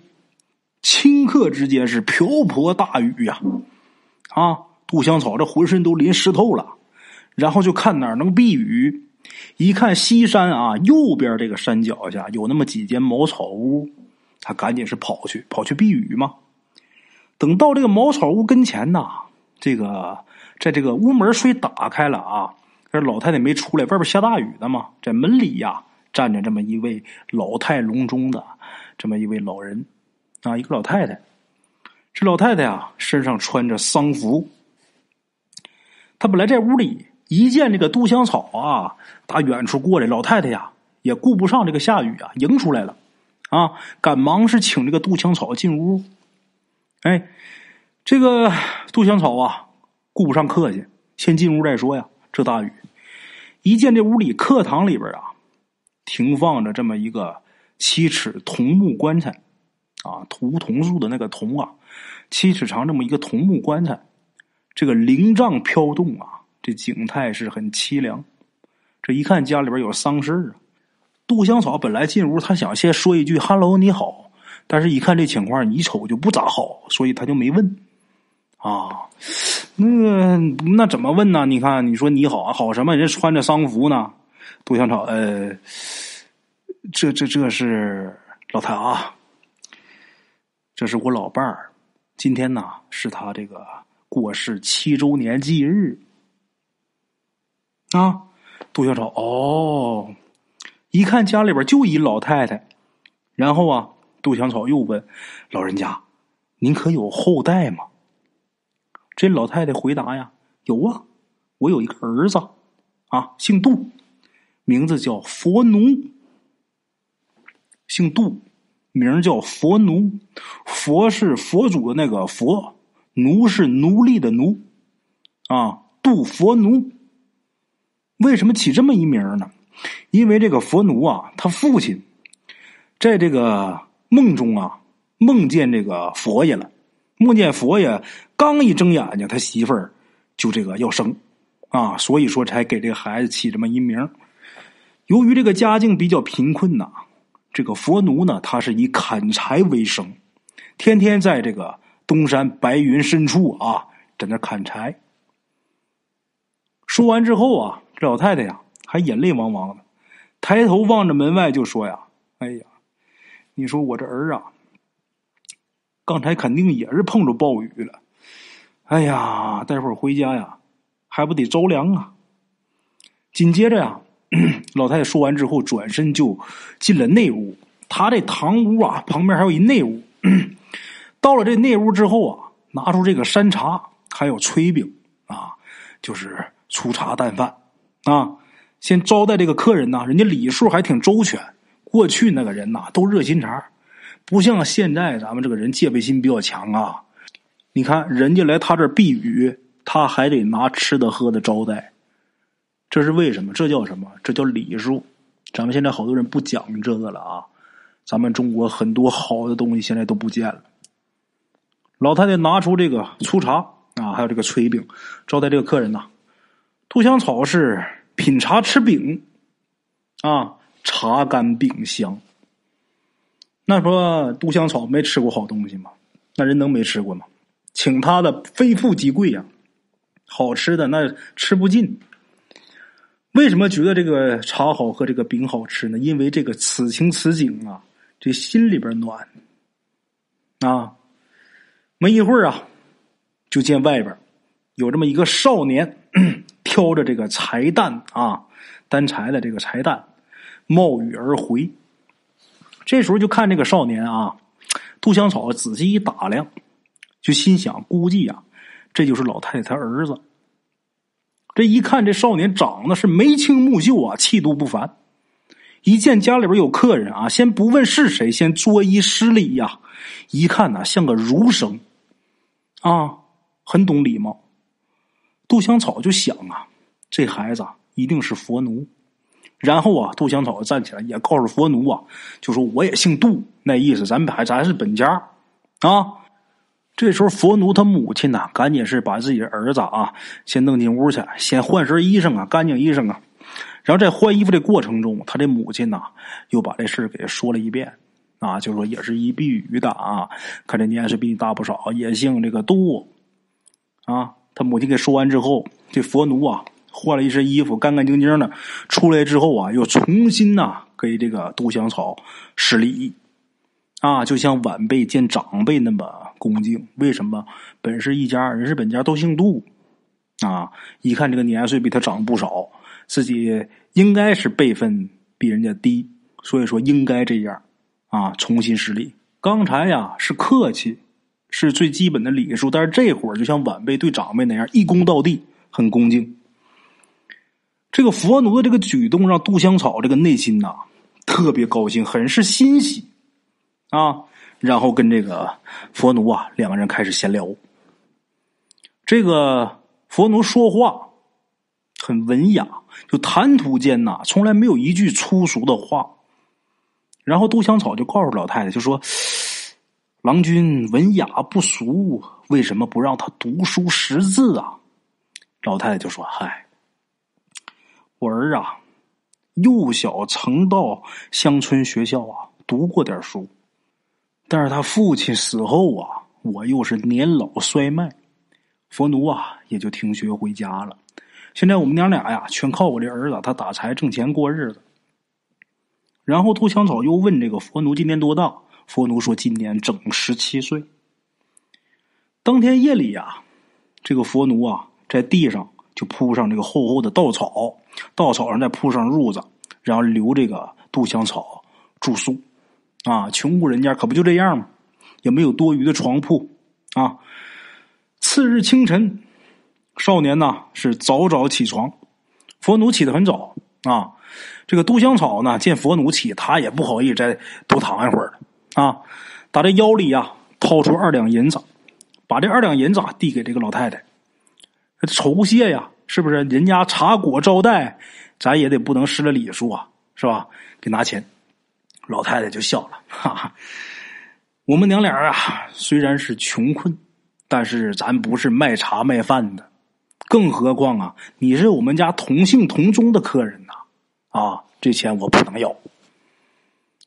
顷刻之间是瓢泼大雨呀！啊，杜香草这浑身都淋湿透了，然后就看哪儿能避雨。一看西山啊，右边这个山脚下有那么几间茅草屋，他赶紧是跑去，跑去避雨嘛。等到这个茅草屋跟前呐，这个在这个屋门虽打开了啊，这老太太没出来，外边下大雨呢嘛，在门里呀站着这么一位老态龙钟的这么一位老人啊，一个老太太。这老太太啊，身上穿着丧服，她本来在屋里。一见这个杜香草啊，打远处过来，老太太呀也顾不上这个下雨啊，迎出来了，啊，赶忙是请这个杜香草进屋。哎，这个杜香草啊，顾不上客气，先进屋再说呀。这大雨，一见这屋里课堂里边啊，停放着这么一个七尺桐木棺材，啊，梧桐树的那个桐啊，七尺长这么一个桐木棺材，这个灵帐飘动啊。这景态是很凄凉，这一看家里边有丧事啊。杜香草本来进屋，他想先说一句 “hello，你好”，但是一看这情况，一瞅就不咋好，所以他就没问。啊，那个那怎么问呢？你看，你说你好，好什么？人穿着丧服呢？杜香草，呃，这这这是老太啊，这是我老伴儿，今天呢是他这个过世七周年忌日。啊，杜小草哦，一看家里边就一老太太，然后啊，杜香草又问老人家：“您可有后代吗？”这老太太回答呀：“有啊，我有一个儿子，啊，姓杜，名字叫佛奴，姓杜，名叫佛奴，佛是佛祖的那个佛，奴是奴隶的奴，啊，杜佛奴。为什么起这么一名呢？因为这个佛奴啊，他父亲在这个梦中啊，梦见这个佛爷了，梦见佛爷刚一睁眼睛，他媳妇儿就这个要生啊，所以说才给这个孩子起这么一名。由于这个家境比较贫困呐，这个佛奴呢，他是以砍柴为生，天天在这个东山白云深处啊，在那砍柴。说完之后啊，这老太太呀，还眼泪汪汪的，抬头望着门外就说呀：“哎呀，你说我这儿啊，刚才肯定也是碰着暴雨了。哎呀，待会儿回家呀，还不得着凉啊。”紧接着呀，老太太说完之后，转身就进了内屋。她这堂屋啊，旁边还有一内屋。到了这内屋之后啊，拿出这个山茶，还有炊饼啊，就是。粗茶淡饭，啊，先招待这个客人呐。人家礼数还挺周全。过去那个人呐，都热心肠，不像现在咱们这个人戒备心比较强啊。你看人家来他这儿避雨，他还得拿吃的喝的招待，这是为什么？这叫什么？这叫礼数。咱们现在好多人不讲这个了啊。咱们中国很多好的东西现在都不见了。老太太拿出这个粗茶啊，还有这个炊饼，招待这个客人呐。杜香草是品茶吃饼，啊，茶干饼香。那说杜香草没吃过好东西吗？那人能没吃过吗？请他的非富即贵呀，好吃的那吃不尽。为什么觉得这个茶好喝，这个饼好吃呢？因为这个此情此景啊，这心里边暖。啊，没一会儿啊，就见外边有这么一个少年。挑着这个柴担啊，担柴的这个柴担，冒雨而回。这时候就看这个少年啊，杜香草仔细一打量，就心想：估计呀，这就是老太太她儿子。这一看，这少年长得是眉清目秀啊，气度不凡。一见家里边有客人啊，先不问是谁，先作揖施礼呀。一看呢，像个儒生啊，很懂礼貌。杜香草就想啊，这孩子一定是佛奴。然后啊，杜香草站起来也告诉佛奴啊，就说我也姓杜，那意思咱还咱是本家啊。这时候佛奴他母亲呢，赶紧是把自己的儿子啊先弄进屋去，先换身衣裳啊，干净衣裳啊。然后在换衣服的过程中，他这母亲呢又把这事给说了一遍啊，就说也是一避雨的啊，看这年岁比你大不少，也姓这个杜啊。他母亲给说完之后，这佛奴啊换了一身衣服，干干净净的出来之后啊，又重新呐给这个杜香草施礼，啊，就像晚辈见长辈那么恭敬。为什么？本是一家人，是本家都姓杜，啊，一看这个年岁比他长不少，自己应该是辈分比人家低，所以说应该这样啊，重新施礼。刚才呀是客气。是最基本的礼数，但是这会儿就像晚辈对长辈那样一躬到地，很恭敬。这个佛奴的这个举动让杜香草这个内心呐特别高兴，很是欣喜啊。然后跟这个佛奴啊两个人开始闲聊。这个佛奴说话很文雅，就谈吐间呐从来没有一句粗俗的话。然后杜香草就告诉老太太，就说。郎君文雅不俗，为什么不让他读书识字啊？老太太就说：“嗨，我儿啊，幼小曾到乡村学校啊读过点书，但是他父亲死后啊，我又是年老衰迈，佛奴啊也就停学回家了。现在我们娘俩呀，全靠我这儿子，他打柴挣钱过日子。”然后杜香草又问这个佛奴今年多大？佛奴说：“今年整十七岁。”当天夜里呀，这个佛奴啊，在地上就铺上这个厚厚的稻草，稻草上再铺上褥子，然后留这个杜香草住宿。啊，穷苦人家可不就这样吗？也没有多余的床铺啊。次日清晨，少年呢是早早起床，佛奴起得很早啊。这个杜香草呢，见佛奴起，他也不好意思再多躺一会儿了。啊，打这腰里呀，掏出二两银子，把这二两银子递给这个老太太。酬谢呀，是不是？人家茶果招待，咱也得不能失了礼数啊，是吧？给拿钱，老太太就笑了，哈哈。我们娘俩啊，虽然是穷困，但是咱不是卖茶卖饭的，更何况啊，你是我们家同姓同宗的客人呐，啊，这钱我不能要。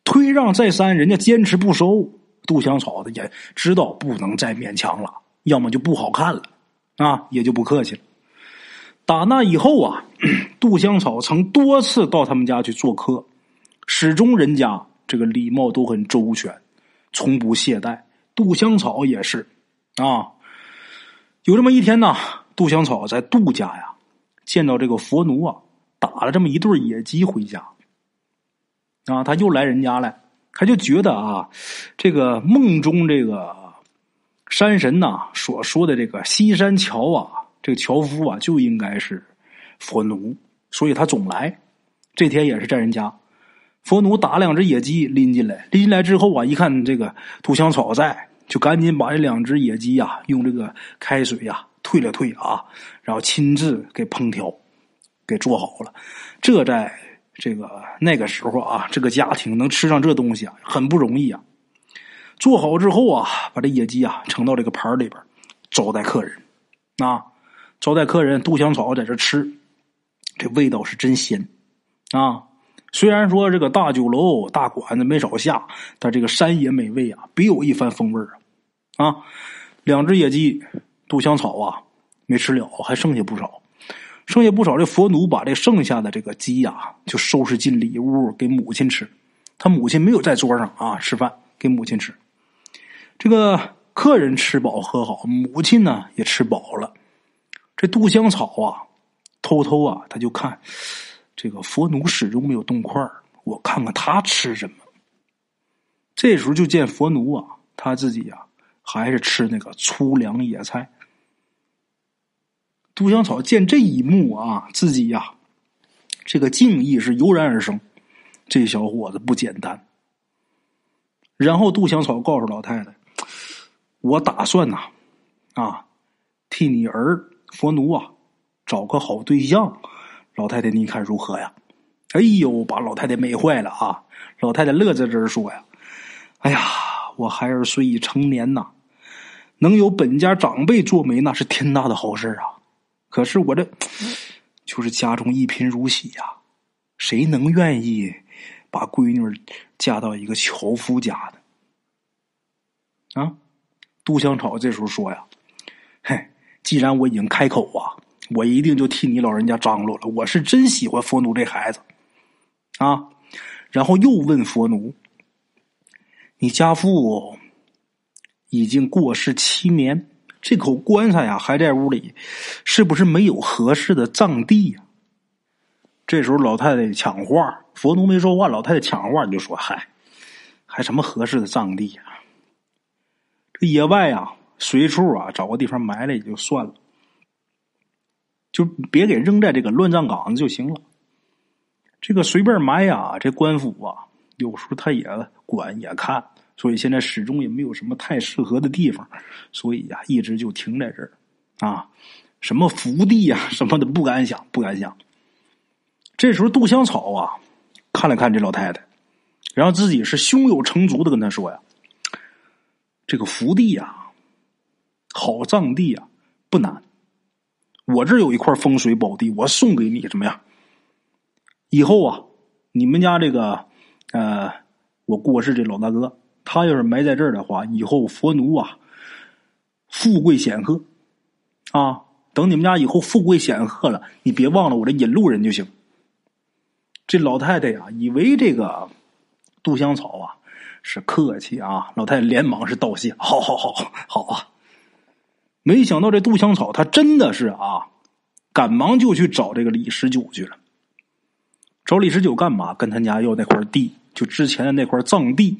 推让再三，人家坚持不收。杜香草的也知道不能再勉强了，要么就不好看了，啊，也就不客气了。打那以后啊，杜香草曾多次到他们家去做客，始终人家这个礼貌都很周全，从不懈怠。杜香草也是，啊，有这么一天呢，杜香草在杜家呀，见到这个佛奴啊，打了这么一对野鸡回家。啊，他又来人家了，他就觉得啊，这个梦中这个山神呐所说的这个西山樵啊，这个樵夫啊就应该是佛奴，所以他总来。这天也是在人家，佛奴打两只野鸡拎进来，拎进来之后啊，一看这个杜香草在，就赶紧把这两只野鸡呀用这个开水呀退了退啊，然后亲自给烹调，给做好了，这在。这个那个时候啊，这个家庭能吃上这东西啊，很不容易啊。做好之后啊，把这野鸡啊盛到这个盘里边，招待客人。啊，招待客人，杜香草在这吃，这味道是真鲜啊。虽然说这个大酒楼大馆子没少下，但这个山野美味啊，别有一番风味啊。啊，两只野鸡，杜香草啊没吃了，还剩下不少。剩下不少，这佛奴把这剩下的这个鸡呀，就收拾进里屋给母亲吃。他母亲没有在桌上啊吃饭，给母亲吃。这个客人吃饱喝好，母亲呢也吃饱了。这杜香草啊，偷偷啊，他就看这个佛奴始终没有动筷我看看他吃什么。这时候就见佛奴啊，他自己呀还是吃那个粗粮野菜。杜香草见这一幕啊，自己呀，这个敬意是油然而生。这小伙子不简单。然后杜香草告诉老太太：“我打算呐，啊，替你儿佛奴啊找个好对象。老太太，你看如何呀？”哎呦，把老太太美坏了啊！老太太乐滋滋说呀：“哎呀，我孩儿虽已成年呐，能有本家长辈做媒，那是天大的好事啊！”可是我这就是家中一贫如洗呀，谁能愿意把闺女嫁到一个樵夫家的？啊，杜香草这时候说呀：“嘿，既然我已经开口啊，我一定就替你老人家张罗了。我是真喜欢佛奴这孩子啊。”然后又问佛奴：“你家父已经过世七年？”这口棺材呀，还在屋里，是不是没有合适的葬地呀？这时候老太太抢话，佛奴没说话，老太太抢话就说：“嗨，还什么合适的葬地呀？这野外啊，随处啊找个地方埋了也就算了，就别给扔在这个乱葬岗子就行了。这个随便埋呀，这官府啊，有时候他也管也看。”所以现在始终也没有什么太适合的地方，所以呀，一直就停在这儿，啊，什么福地呀，什么的不敢想，不敢想。这时候杜香草啊，看了看这老太太，然后自己是胸有成竹的跟他说呀：“这个福地呀，好葬地呀，不难。我这有一块风水宝地，我送给你，怎么样？以后啊，你们家这个呃，我过世这老大哥。”他要是埋在这儿的话，以后佛奴啊，富贵显赫啊！等你们家以后富贵显赫了，你别忘了我这引路人就行。这老太太呀，以为这个杜香草啊是客气啊，老太太连忙是道谢：“好好好好啊！”没想到这杜香草他真的是啊，赶忙就去找这个李十九去了。找李十九干嘛？跟他家要那块地，就之前的那块葬地。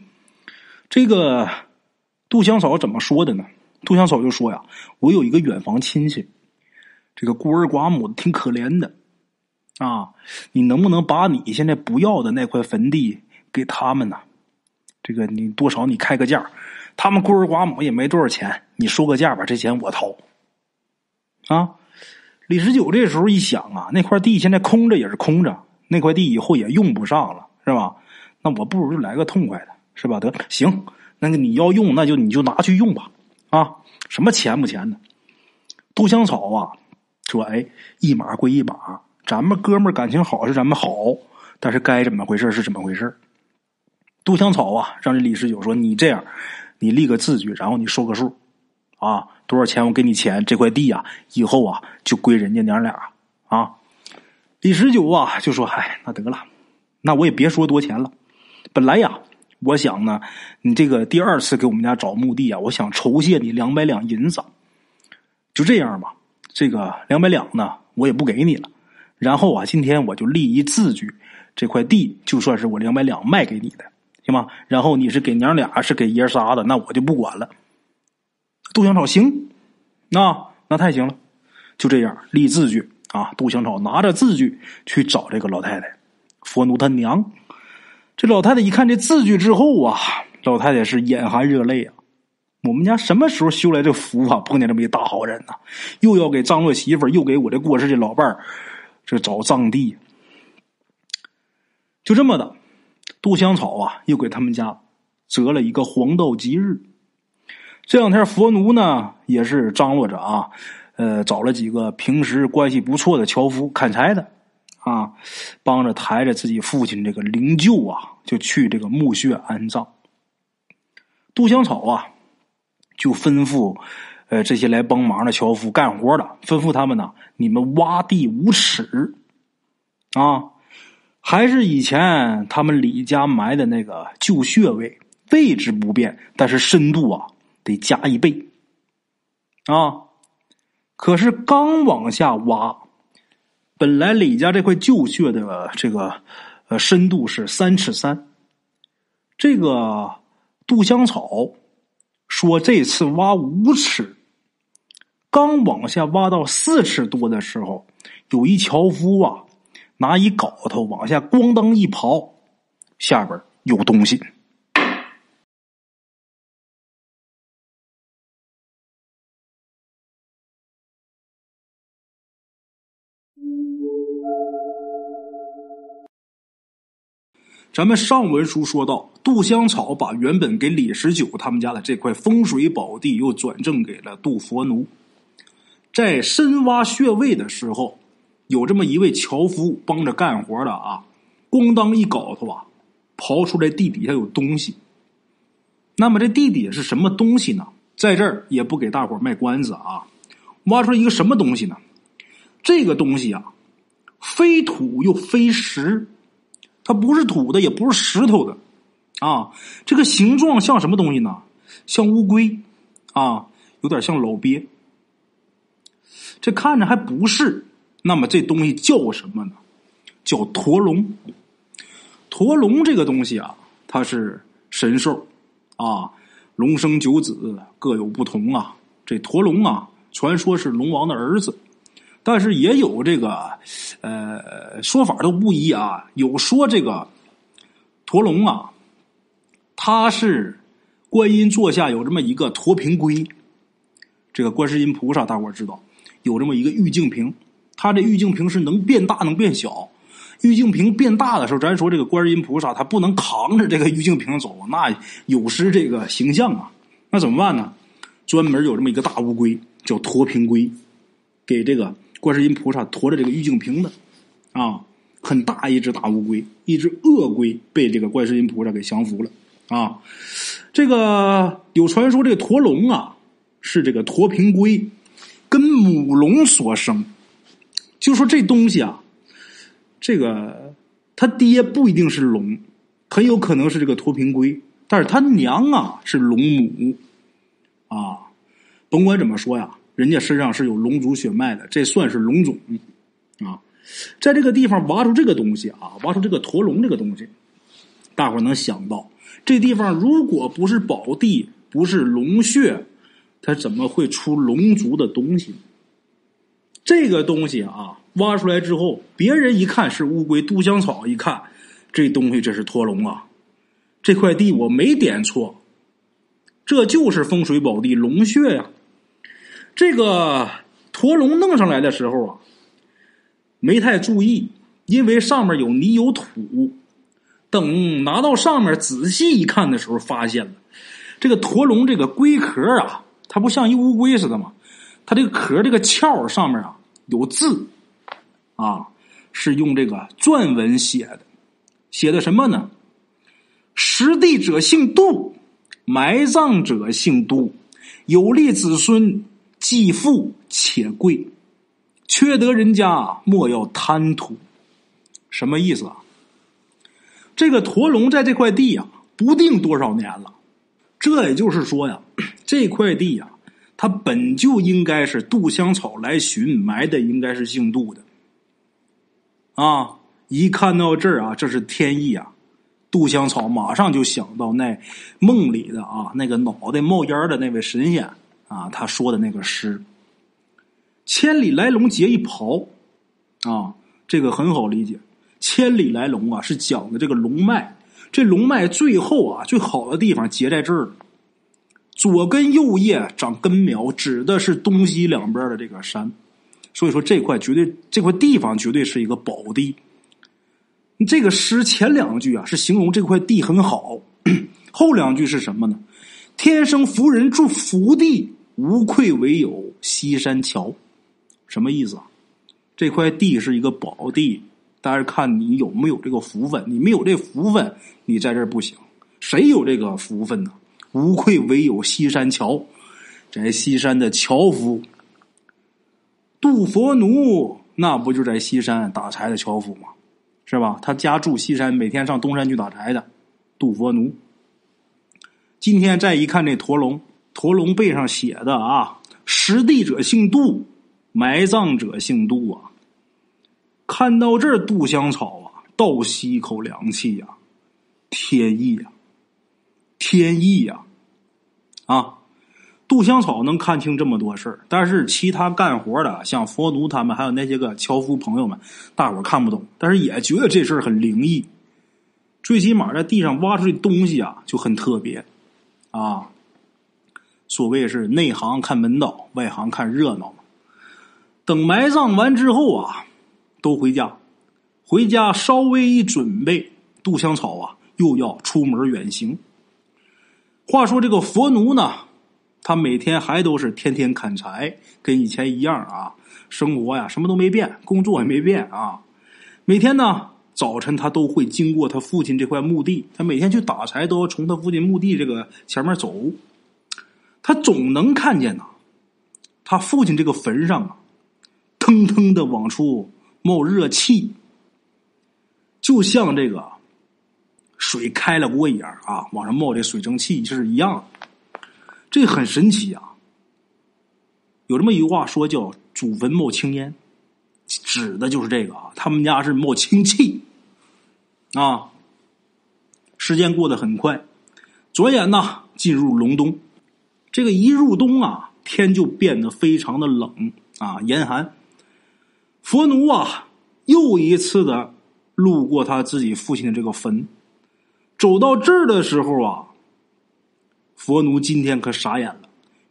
这个杜香草怎么说的呢？杜香草就说呀：“我有一个远房亲戚，这个孤儿寡母的挺可怜的啊，你能不能把你现在不要的那块坟地给他们呢？这个你多少你开个价，他们孤儿寡母也没多少钱，你说个价吧，这钱我掏。”啊，李十九这时候一想啊，那块地现在空着也是空着，那块地以后也用不上了，是吧？那我不如就来个痛快的，是吧？得行，那个你要用，那就你就拿去用吧，啊，什么钱不钱的？杜香草啊，说哎，一码归一码，咱们哥们感情好是咱们好，但是该怎么回事是怎么回事。杜香草啊，让这李十九说你这样，你立个字据，然后你说个数，啊，多少钱我给你钱，这块地啊，以后啊就归人家娘俩啊。李十九啊就说，嗨，那得了，那我也别说多钱了。本来呀，我想呢，你这个第二次给我们家找墓地啊，我想酬谢你两百两银子，就这样吧。这个两百两呢，我也不给你了。然后啊，今天我就立一字据，这块地就算是我两百两卖给你的，行吗？然后你是给娘俩，是给爷仨的，那我就不管了。杜香草行，那那太行了，就这样立字据啊。杜香草拿着字据去找这个老太太，佛奴他娘。这老太太一看这字据之后啊，老太太是眼含热泪啊！我们家什么时候修来这福啊？碰见这么一大好人呢，又要给张罗媳妇又给我这过世的老伴儿这找葬地。就这么的，杜香草啊，又给他们家择了一个黄道吉日。这两天佛奴呢，也是张罗着啊，呃，找了几个平时关系不错的樵夫砍柴的。啊，帮着抬着自己父亲这个灵柩啊，就去这个墓穴安葬。杜香草啊，就吩咐呃这些来帮忙的樵夫干活的，吩咐他们呢，你们挖地五尺啊，还是以前他们李家埋的那个旧穴位，位置不变，但是深度啊得加一倍啊。可是刚往下挖。本来李家这块旧穴的这个呃深度是三尺三，这个杜香草说这次挖五尺，刚往下挖到四尺多的时候，有一樵夫啊拿一镐头往下咣当一刨，下边有东西。咱们上文书说到，杜香草把原本给李十九他们家的这块风水宝地又转赠给了杜佛奴。在深挖穴位的时候，有这么一位樵夫帮着干活的啊，咣当一镐头啊，刨出来地底下有东西。那么这地底下是什么东西呢？在这儿也不给大伙卖关子啊，挖出来一个什么东西呢？这个东西啊，非土又非石。它不是土的，也不是石头的，啊，这个形状像什么东西呢？像乌龟，啊，有点像老鳖。这看着还不是，那么这东西叫什么呢？叫驼龙。驼龙这个东西啊，它是神兽，啊，龙生九子，各有不同啊。这驼龙啊，传说是龙王的儿子。但是也有这个，呃，说法都不一啊。有说这个驼龙啊，它是观音座下有这么一个驼瓶龟。这个观世音菩萨大伙知道，有这么一个玉净瓶，他这玉净瓶是能变大能变小。玉净瓶变大的时候，咱说这个观音菩萨他不能扛着这个玉净瓶走，那有失这个形象啊。那怎么办呢？专门有这么一个大乌龟，叫驼瓶龟，给这个。观世音菩萨驮着这个玉净瓶的，啊，很大一只大乌龟，一只鳄龟被这个观世音菩萨给降服了，啊，这个有传说，这个驼龙啊是这个驼瓶龟跟母龙所生，就说这东西啊，这个他爹不一定是龙，很有可能是这个驼瓶龟，但是他娘啊是龙母，啊，甭管怎么说呀。人家身上是有龙族血脉的，这算是龙种啊！在这个地方挖出这个东西啊，挖出这个驼龙这个东西，大伙能想到，这地方如果不是宝地，不是龙穴，它怎么会出龙族的东西？这个东西啊，挖出来之后，别人一看是乌龟，杜香草一看，这东西这是驼龙啊！这块地我没点错，这就是风水宝地龙穴呀！这个驼龙弄上来的时候啊，没太注意，因为上面有泥有土。等拿到上面仔细一看的时候，发现了这个驼龙这个龟壳啊，它不像一乌龟似的吗？它这个壳这个壳上面啊有字啊，是用这个篆文写的，写的什么呢？实地者姓杜，埋葬者姓杜，有利子孙，既富且贵，缺德人家莫要贪图。什么意思啊？这个驼龙在这块地呀，不定多少年了。这也就是说呀，这块地呀，他本就应该是杜香草来寻埋的，应该是姓杜的。啊，一看到这儿啊，这是天意啊！杜香草马上就想到那梦里的啊，那个脑袋冒烟的那位神仙啊，他说的那个诗：“千里来龙结一袍。”啊，这个很好理解。千里来龙啊，是讲的这个龙脉。这龙脉最后啊，最好的地方结在这儿了。左根右叶长根苗，指的是东西两边的这个山。所以说这块绝对，这块地方绝对是一个宝地。这个诗前两句啊，是形容这块地很好；后两句是什么呢？天生福人住福地，无愧唯有西山桥。什么意思啊？这块地是一个宝地。但是看你有没有这个福分，你没有这福分，你在这儿不行。谁有这个福分呢？无愧唯有西山樵，在西山的樵夫杜佛奴，那不就在西山打柴的樵夫吗？是吧？他家住西山，每天上东山去打柴的杜佛奴。今天再一看这驼龙，驼龙背上写的啊，实地者姓杜，埋葬者姓杜啊。看到这儿，杜香草啊，倒吸一口凉气呀！天意呀，天意呀！啊杜香草能看清这么多事儿，但是其他干活的，像佛奴他们，还有那些个樵夫朋友们，大伙看不懂，但是也觉得这事儿很灵异。最起码在地上挖出的东西啊，就很特别啊。所谓是内行看门道，外行看热闹嘛。等埋葬完之后啊。都回家，回家稍微一准备，杜香草啊又要出门远行。话说这个佛奴呢，他每天还都是天天砍柴，跟以前一样啊，生活呀什么都没变，工作也没变啊。每天呢早晨他都会经过他父亲这块墓地，他每天去打柴都要从他父亲墓地这个前面走，他总能看见呐，他父亲这个坟上啊，腾腾的往出。冒热气，就像这个水开了锅一样啊，往上冒这水蒸气是一样，这很神奇啊。有这么一句话说叫“祖坟冒青烟”，指的就是这个啊。他们家是冒青气啊。时间过得很快，转眼呢进入隆冬。这个一入冬啊，天就变得非常的冷啊，严寒。佛奴啊，又一次的路过他自己父亲的这个坟，走到这儿的时候啊，佛奴今天可傻眼了。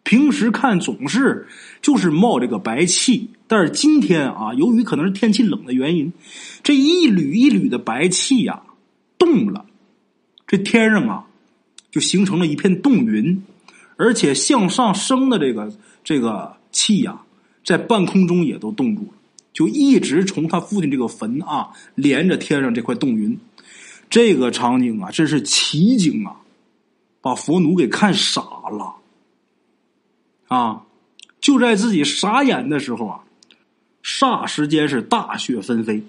平时看总是就是冒这个白气，但是今天啊，由于可能是天气冷的原因，这一缕一缕的白气呀动了，这天上啊就形成了一片冻云，而且向上升的这个这个气呀，在半空中也都冻住了。就一直从他父亲这个坟啊，连着天上这块冻云，这个场景啊，真是奇景啊，把佛奴给看傻了啊！就在自己傻眼的时候啊，霎时间是大雪纷飞，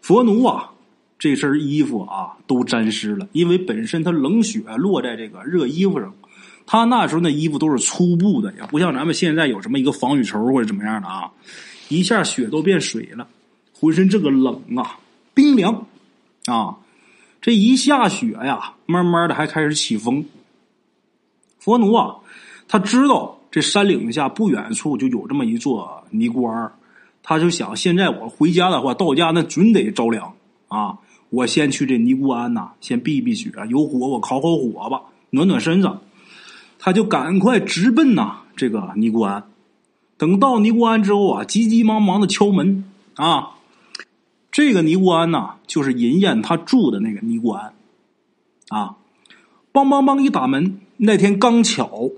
佛奴啊，这身衣服啊都沾湿了，因为本身他冷雪落在这个热衣服上，他那时候那衣服都是粗布的，也不像咱们现在有什么一个防雨绸或者怎么样的啊。一下雪都变水了，浑身这个冷啊，冰凉啊！这一下雪呀，慢慢的还开始起风。佛奴啊，他知道这山岭下不远处就有这么一座尼姑庵他就想，现在我回家的话，到家那准得着凉啊！我先去这尼姑庵呐，先避避雪，有火我烤烤火吧，暖暖身子。他就赶快直奔呐这个尼姑庵。等到尼姑庵之后啊，急急忙忙的敲门啊。这个尼姑庵呐，就是银燕他住的那个尼姑庵啊。梆梆梆一打门，那天刚巧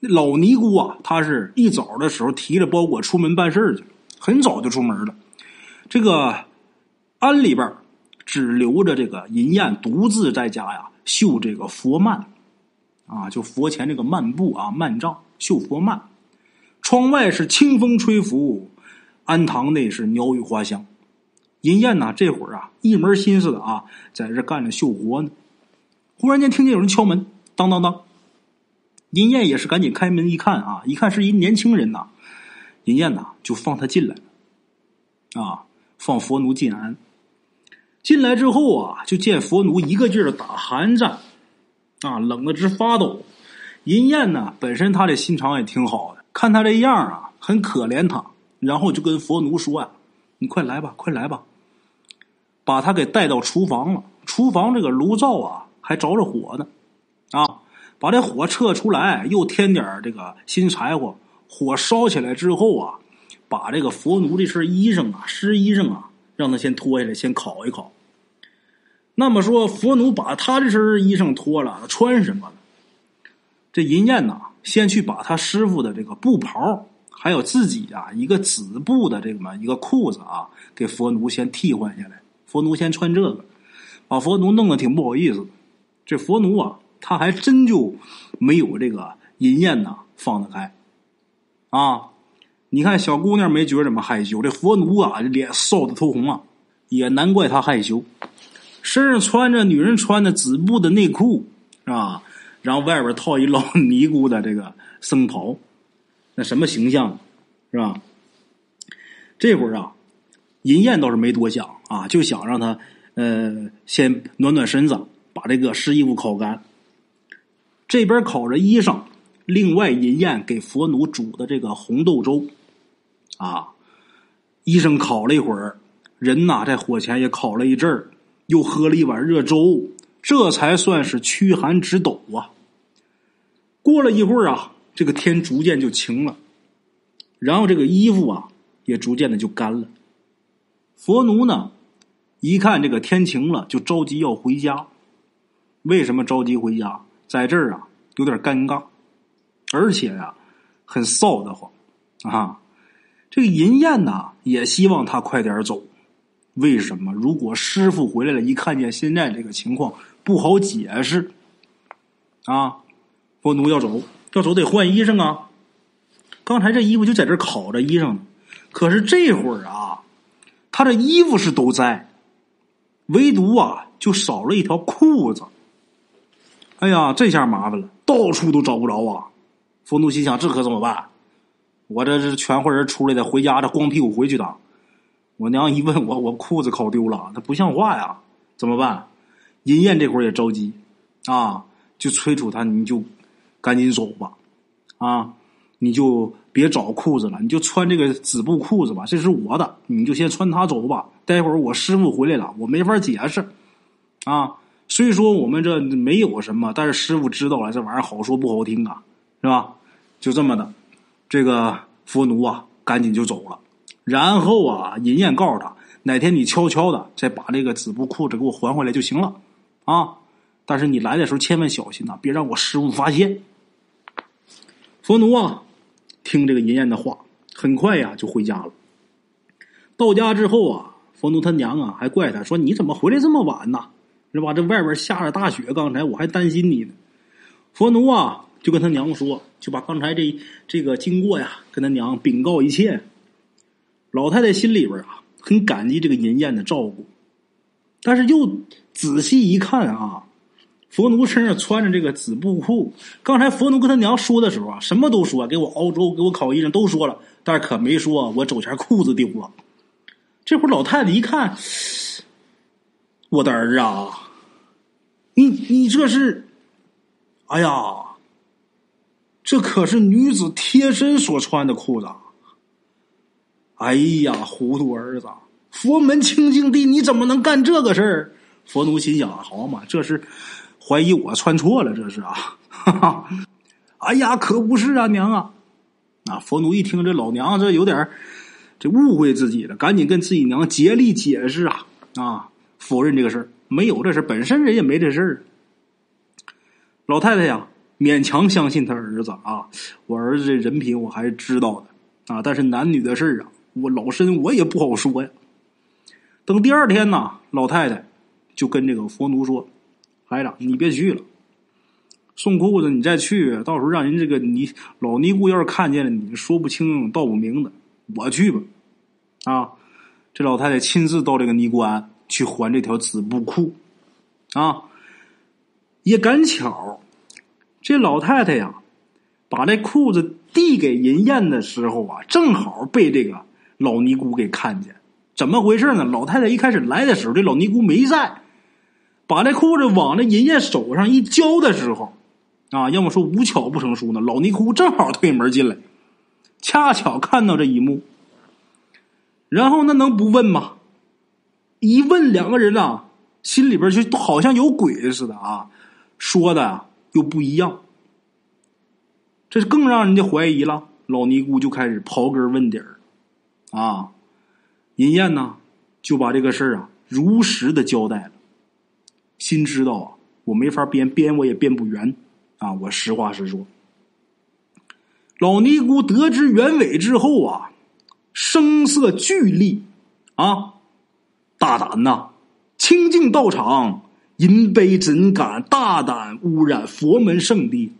老尼姑啊，她是一早的时候提着包裹出门办事去，很早就出门了。这个庵里边只留着这个银燕独自在家呀绣这个佛幔啊，就佛前这个幔布啊，幔帐绣佛幔。窗外是清风吹拂，庵堂内是鸟语花香。银燕呐，这会儿啊，一门心思的啊，在这干着绣活呢。忽然间听见有人敲门，当当当。银燕也是赶紧开门一看啊，一看是一年轻人呐。银燕呐，就放他进来，啊，放佛奴进庵。进来之后啊，就见佛奴一个劲儿的打寒战，啊，冷的直发抖。银燕呢，本身他的心肠也挺好的。看他这样啊，很可怜他，然后就跟佛奴说呀：“你快来吧，快来吧！”把他给带到厨房了。厨房这个炉灶啊，还着着火呢，啊，把这火撤出来，又添点这个新柴火。火烧起来之后啊，把这个佛奴这身衣裳啊、湿衣裳啊，让他先脱下来，先烤一烤。那么说，佛奴把他这身衣裳脱了，穿什么了？这银燕呐。先去把他师傅的这个布袍，还有自己啊一个紫布的这么一个裤子啊，给佛奴先替换下来。佛奴先穿这个，把佛奴弄得挺不好意思。这佛奴啊，他还真就没有这个银燕呐放得开啊！你看小姑娘没觉着么害羞，这佛奴啊脸臊得通红啊，也难怪他害羞。身上穿着女人穿的紫布的内裤，是吧？然后外边套一老尼姑的这个僧袍，那什么形象，是吧？这会儿啊，银燕倒是没多想啊，就想让他呃先暖暖身子，把这个湿衣服烤干。这边烤着衣裳，另外银燕给佛奴煮的这个红豆粥，啊，医生烤了一会儿，人呐在火前也烤了一阵儿，又喝了一碗热粥。这才算是驱寒止抖啊！过了一会儿啊，这个天逐渐就晴了，然后这个衣服啊也逐渐的就干了。佛奴呢，一看这个天晴了，就着急要回家。为什么着急回家？在这儿啊有点尴尬，而且呀很臊得慌啊！这个银燕呐也希望他快点走。为什么？如果师傅回来了，一看见现在这个情况。不好解释，啊！佛奴要走，要走得换衣裳啊。刚才这衣服就在这烤着衣裳呢，可是这会儿啊，他的衣服是都在，唯独啊就少了一条裤子。哎呀，这下麻烦了，到处都找不着啊！冯东心想：这可怎么办？我这是全会人出来的，回家这光屁股回去的。我娘一问我，我裤子烤丢了，那不像话呀！怎么办？银燕这会儿也着急，啊，就催促他，你就赶紧走吧，啊，你就别找裤子了，你就穿这个紫布裤子吧，这是我的，你就先穿它走吧。待会儿我师傅回来了，我没法解释，啊，虽说我们这没有什么，但是师傅知道了，这玩意儿好说不好听啊，是吧？就这么的，这个佛奴啊，赶紧就走了。然后啊，银燕告诉他，哪天你悄悄的再把这个紫布裤子给我还回来就行了。啊！但是你来的时候千万小心呐，别让我师傅发现。佛奴啊，听这个银燕的话，很快呀就回家了。到家之后啊，佛奴他娘啊还怪他说：“你怎么回来这么晚呢？是吧？这外边下着大雪，刚才我还担心你呢。”佛奴啊就跟他娘说，就把刚才这这个经过呀跟他娘禀告一切。老太太心里边啊很感激这个银燕的照顾。但是又仔细一看啊，佛奴身上穿着这个紫布裤。刚才佛奴跟他娘说的时候啊，什么都说，给我熬粥，给我烤衣裳，都说了，但是可没说我走前裤子丢了。这会儿老太太一看，我的儿啊，你你这是，哎呀，这可是女子贴身所穿的裤子。哎呀，糊涂儿子。佛门清净地，你怎么能干这个事儿？佛奴心想：好嘛，这是怀疑我穿错了，这是啊！哈哈！哎呀，可不是啊，娘啊！啊，佛奴一听这老娘这有点这误会自己了，赶紧跟自己娘竭力解释啊啊，否认这个事儿，没有这事本身人也没这事儿。老太太呀，勉强相信他儿子啊，我儿子这人品我还是知道的啊，但是男女的事儿啊，我老身我也不好说呀。等第二天呢，老太太就跟这个佛奴说：“排长，你别去了。”送裤子，你再去，到时候让人这个你老尼姑要是看见了，你说不清道不明的，我去吧。啊，这老太太亲自到这个尼姑庵去还这条紫布裤。啊，也赶巧，这老太太呀，把这裤子递给银燕的时候啊，正好被这个老尼姑给看见。怎么回事呢？老太太一开始来的时候，这老尼姑没在，把这裤子往那银燕手上一交的时候。啊，要么说无巧不成书呢。老尼姑正好推门进来，恰巧看到这一幕，然后那能不问吗？一问，两个人啊，心里边就好像有鬼似的啊，说的又不一样，这更让人家怀疑了。老尼姑就开始刨根问底儿，啊，银燕呢就把这个事儿啊如实的交代了，心知道啊，我没法编，编我也编不圆。啊，我实话实说。老尼姑得知原委之后啊，声色俱厉，啊，大胆呐！清净道场，银杯怎敢大胆污染佛门圣地？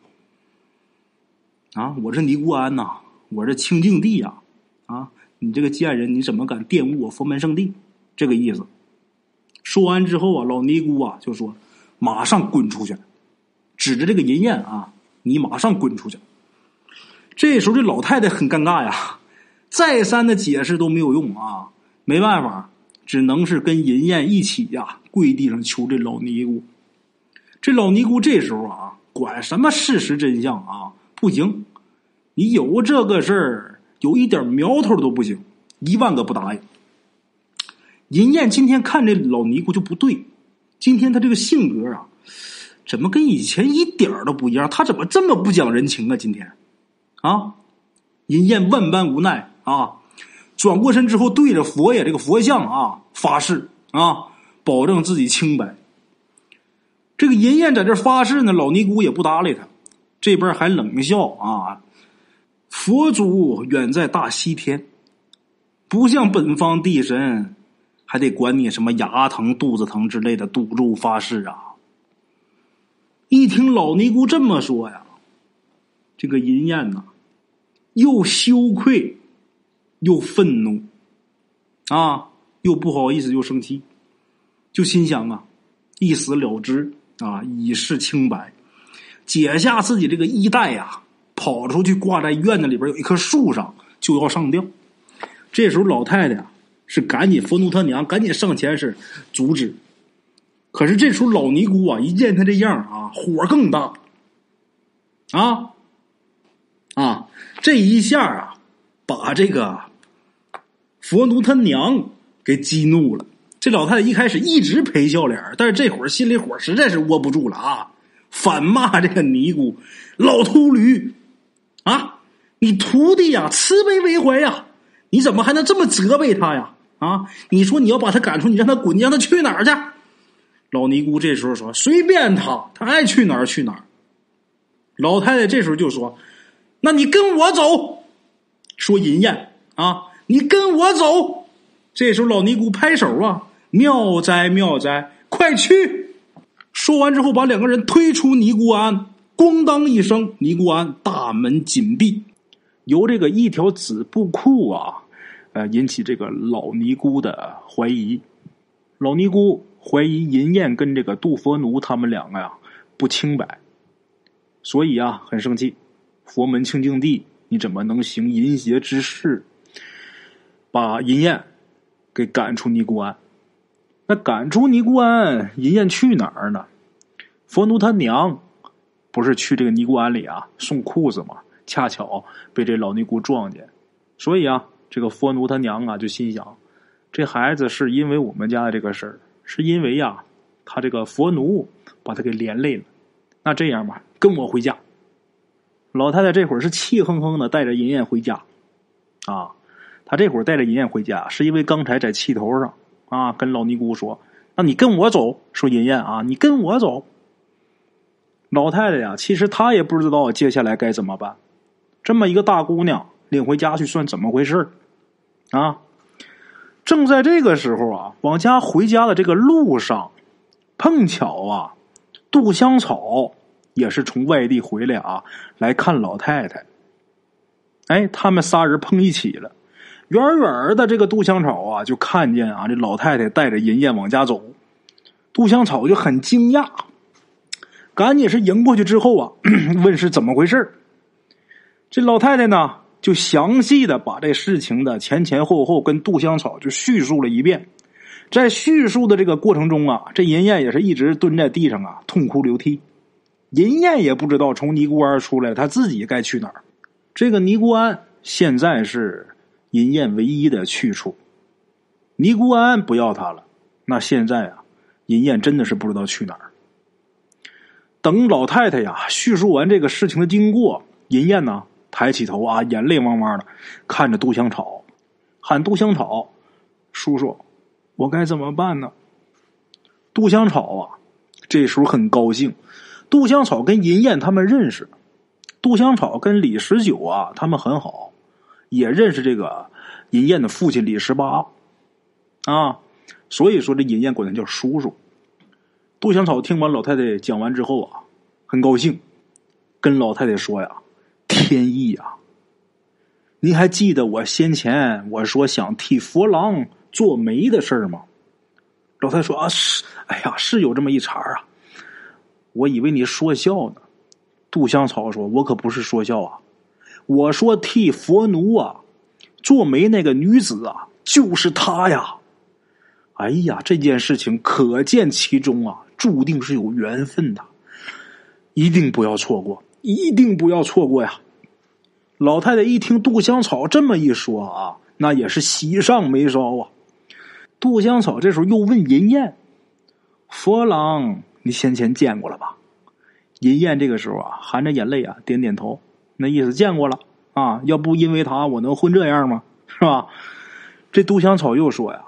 啊，我这尼姑庵呐，我这清净地呀，啊，你这个贱人，你怎么敢玷污我佛门圣地？这个意思。说完之后啊，老尼姑啊就说：“马上滚出去！”指着这个银燕啊，你马上滚出去！这时候这老太太很尴尬呀，再三的解释都没有用啊，没办法，只能是跟银燕一起呀，跪地上求这老尼姑。这老尼姑这时候啊，管什么事实真相啊，不行，你有这个事儿，有一点苗头都不行，一万个不答应。银燕今天看这老尼姑就不对，今天她这个性格啊。怎么跟以前一点都不一样？他怎么这么不讲人情啊？今天，啊，银燕万般无奈啊，转过身之后，对着佛爷这个佛像啊发誓啊，保证自己清白。这个银燕在这发誓呢，老尼姑也不搭理他，这边还冷笑啊。佛祖远在大西天，不像本方地神，还得管你什么牙疼、肚子疼之类的赌咒发誓啊。一听老尼姑这么说呀，这个银燕呐，又羞愧，又愤怒，啊，又不好意思，又生气，就心想啊，一死了之啊，以示清白，解下自己这个衣带呀，跑出去挂在院子里边有一棵树上，就要上吊。这时候老太太啊，是赶紧佛奴他娘赶紧上前是阻止。可是这时候老尼姑啊，一见他这样啊，火更大，啊啊，这一下啊，把这个佛奴他娘给激怒了。这老太太一开始一直陪笑脸，但是这会儿心里火实在是窝不住了啊，反骂这个尼姑老秃驴啊！你徒弟呀，慈悲为怀呀，你怎么还能这么责备他呀？啊，你说你要把他赶出，你让他滚，你让他去哪儿去？老尼姑这时候说：“随便他，他爱去哪儿去哪儿。”老太太这时候就说：“那你跟我走。”说银燕啊，你跟我走。这时候老尼姑拍手啊：“妙哉妙哉，快去！”说完之后，把两个人推出尼姑庵，咣当一声，尼姑庵大门紧闭。由这个一条紫布裤啊，呃，引起这个老尼姑的怀疑。老尼姑。怀疑银燕跟这个杜佛奴他们两个呀不清白，所以啊很生气。佛门清净地，你怎么能行淫邪之事？把银燕给赶出尼姑庵。那赶出尼姑庵，银燕去哪儿呢？佛奴他娘不是去这个尼姑庵里啊送裤子吗？恰巧被这老尼姑撞见，所以啊这个佛奴他娘啊就心想：这孩子是因为我们家的这个事儿。是因为呀，他这个佛奴把他给连累了。那这样吧，跟我回家。老太太这会儿是气哼哼的带着银燕回家，啊，她这会儿带着银燕回家，是因为刚才在气头上啊，跟老尼姑说：“那你跟我走。”说银燕啊，你跟我走。老太太呀，其实她也不知道接下来该怎么办。这么一个大姑娘领回家去，算怎么回事啊？正在这个时候啊，往家回家的这个路上，碰巧啊，杜香草也是从外地回来啊，来看老太太。哎，他们仨人碰一起了。远远的这个杜香草啊，就看见啊，这老太太带着银燕往家走。杜香草就很惊讶。赶紧是迎过去之后啊，问是怎么回事这老太太呢，就详细的把这事情的前前后后跟杜香草就叙述了一遍。在叙述的这个过程中啊，这银燕也是一直蹲在地上啊，痛哭流涕。银燕也不知道从尼姑庵出来，他自己该去哪儿。这个尼姑庵现在是银燕唯一的去处。尼姑庵不要他了，那现在啊，银燕真的是不知道去哪儿。等老太太呀叙述完这个事情的经过，银燕呢抬起头啊，眼泪汪汪的看着杜香草，喊杜香草叔叔，我该怎么办呢？杜香草啊，这时候很高兴。杜香草跟银燕他们认识，杜香草跟李十九啊他们很好，也认识这个银燕的父亲李十八啊，所以说这银燕管他叫叔叔。杜香草听完老太太讲完之后啊，很高兴，跟老太太说呀：“天意呀！你还记得我先前我说想替佛郎做媒的事儿吗？”老太说：“啊，是，哎呀，是有这么一茬啊！我以为你说笑呢。”杜香草说：“我可不是说笑啊，我说替佛奴啊做媒那个女子啊，就是她呀！哎呀，这件事情可见其中啊。”注定是有缘分的，一定不要错过，一定不要错过呀！老太太一听杜香草这么一说啊，那也是喜上眉梢啊。杜香草这时候又问银燕：“佛郎，你先前见过了吧？”银燕这个时候啊，含着眼泪啊，点点头，那意思见过了啊。要不因为他，我能混这样吗？是吧？这杜香草又说呀：“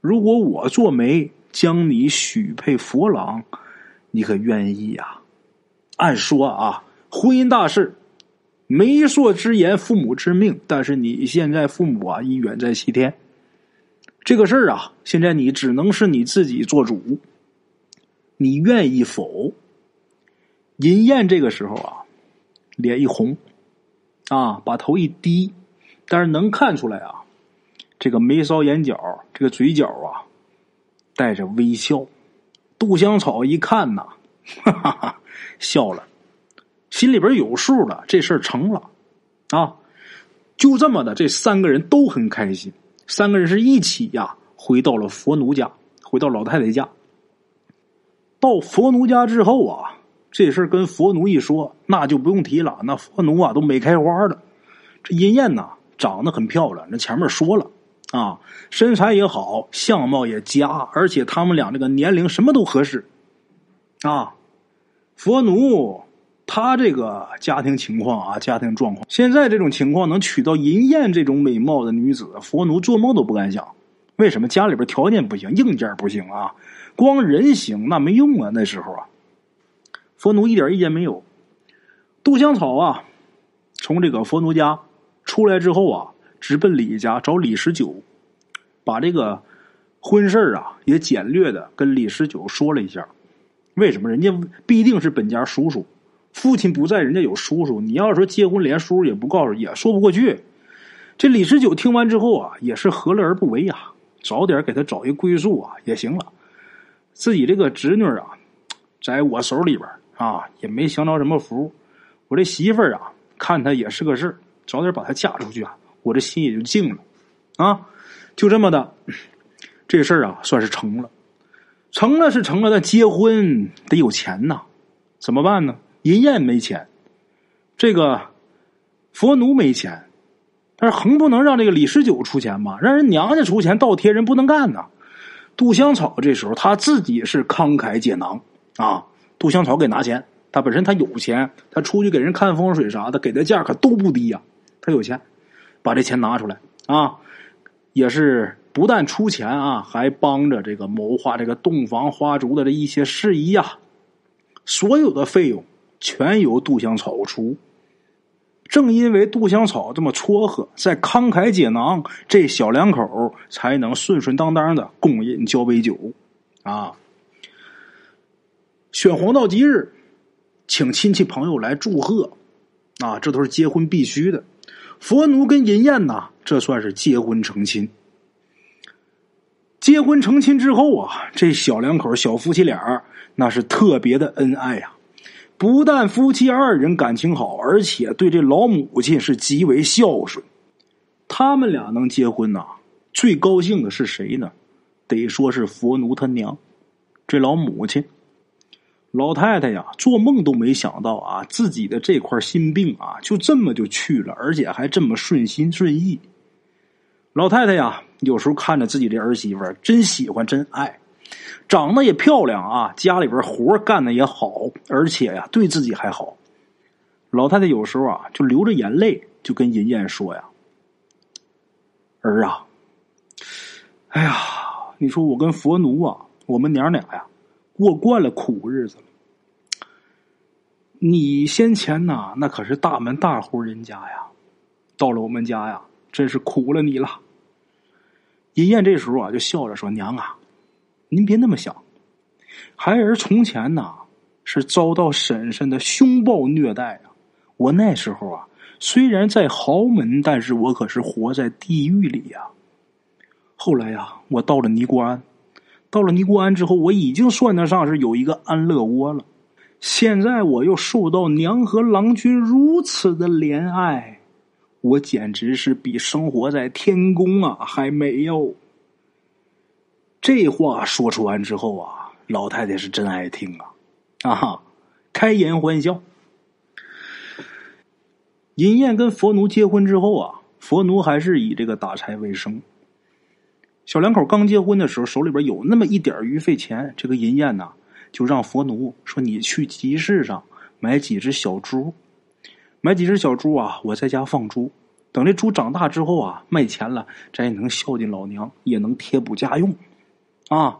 如果我做媒。”将你许配佛郎，你可愿意呀？按说啊，婚姻大事，媒妁之言，父母之命。但是你现在父母啊已远在西天，这个事儿啊，现在你只能是你自己做主。你愿意否？银燕这个时候啊，脸一红，啊，把头一低，但是能看出来啊，这个眉梢眼角，这个嘴角啊。带着微笑，杜香草一看呐，哈哈哈，笑了，心里边有数了，这事儿成了啊！就这么的，这三个人都很开心，三个人是一起呀，回到了佛奴家，回到老太太家。到佛奴家之后啊，这事儿跟佛奴一说，那就不用提了，那佛奴啊都美开花了。这银燕呐，长得很漂亮，那前面说了。啊，身材也好，相貌也佳，而且他们俩这个年龄什么都合适。啊，佛奴他这个家庭情况啊，家庭状况，现在这种情况能娶到银燕这种美貌的女子，佛奴做梦都不敢想。为什么？家里边条件不行，硬件不行啊，光人行那没用啊。那时候啊，佛奴一点意见没有。杜香草啊，从这个佛奴家出来之后啊。直奔李家找李十九，把这个婚事啊也简略的跟李十九说了一下。为什么？人家必定是本家叔叔，父亲不在，人家有叔叔。你要说结婚连叔叔也不告诉，也说不过去。这李十九听完之后啊，也是何乐而不为呀？早点给他找一归宿啊也行了。自己这个侄女啊，在我手里边啊，也没享着什么福。我这媳妇儿啊，看她也是个事儿，早点把她嫁出去啊。我这心也就静了，啊，就这么的，这事儿啊算是成了，成了是成了，但结婚得有钱呐，怎么办呢？银燕没钱，这个佛奴没钱，但是横不能让这个李十九出钱吧？让人娘家出钱倒贴，人不能干呐。杜香草这时候他自己是慷慨解囊啊，杜香草给拿钱他本身他有钱，他出去给人看风水啥的，给的价可都不低呀。他有钱，把这钱拿出来啊，也是不但出钱啊，还帮着这个谋划这个洞房花烛的这一些事宜呀。所有的费用全由杜香草出。正因为杜香草这么撮合，在慷慨解囊，这小两口才能顺顺当当的共饮交杯酒啊。选黄道吉日，请亲戚朋友来祝贺啊，这都是结婚必须的。佛奴跟银燕呐，这算是结婚成亲。结婚成亲之后啊，这小两口小夫妻俩那是特别的恩爱呀。不但夫妻二人感情好，而且对这老母亲是极为孝顺。他们俩能结婚呐，最高兴的是谁呢？得说是佛奴他娘，这老母亲。老太太呀，做梦都没想到啊，自己的这块心病啊，就这么就去了，而且还这么顺心顺意。老太太呀，有时候看着自己的儿媳妇儿，真喜欢，真爱。长得也漂亮啊，家里边活干的也好，而且呀，对自己还好。老太太有时候啊，就流着眼泪，就跟银燕说呀：“儿啊，哎呀，你说我跟佛奴啊，我们娘俩呀，过惯了苦日子了。你先前呐，那可是大门大户人家呀，到了我们家呀，真是苦了你了。”银燕这时候啊，就笑着说：“娘啊。”您别那么想，孩儿从前呐是遭到婶婶的凶暴虐待啊！我那时候啊虽然在豪门，但是我可是活在地狱里呀。后来呀，我到了尼姑庵，到了尼姑庵之后，我已经算得上是有一个安乐窝了。现在我又受到娘和郎君如此的怜爱，我简直是比生活在天宫啊还美哟！这话说出完之后啊，老太太是真爱听啊，啊哈，开颜欢笑。银燕跟佛奴结婚之后啊，佛奴还是以这个打柴为生。小两口刚结婚的时候，手里边有那么一点余费钱，这个银燕呐，就让佛奴说：“你去集市上买几只小猪，买几只小猪啊，我在家放猪。等这猪长大之后啊，卖钱了，咱也能孝敬老娘，也能贴补家用。”啊，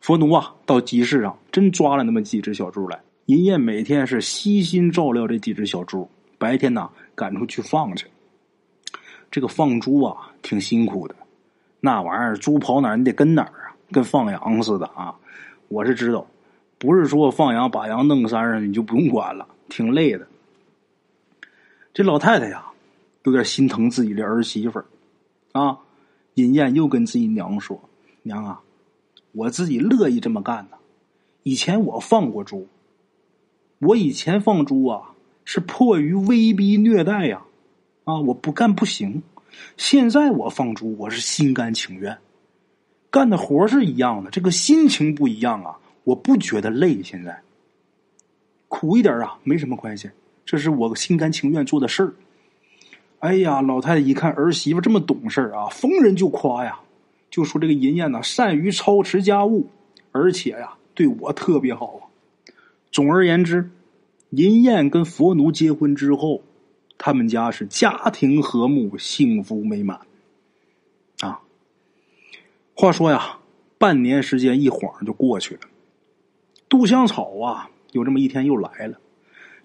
佛奴啊，到集市上真抓了那么几只小猪来。银燕每天是悉心照料这几只小猪，白天呢赶出去放去。这个放猪啊，挺辛苦的，那玩意儿猪跑哪儿你得跟哪儿啊，跟放羊似的啊。我是知道，不是说放羊把羊弄山上你就不用管了，挺累的。这老太太呀，有点心疼自己的儿媳妇儿啊。银燕又跟自己娘说：“娘啊。”我自己乐意这么干呢。以前我放过猪，我以前放猪啊，是迫于威逼虐待呀，啊，我不干不行。现在我放猪，我是心甘情愿，干的活是一样的，这个心情不一样啊，我不觉得累。现在苦一点啊，没什么关系，这是我心甘情愿做的事儿。哎呀，老太太一看儿媳妇这么懂事啊，逢人就夸呀。就说这个银燕呢，善于操持家务，而且呀，对我特别好啊。总而言之，银燕跟佛奴结婚之后，他们家是家庭和睦、幸福美满。啊，话说呀，半年时间一晃就过去了。杜香草啊，有这么一天又来了。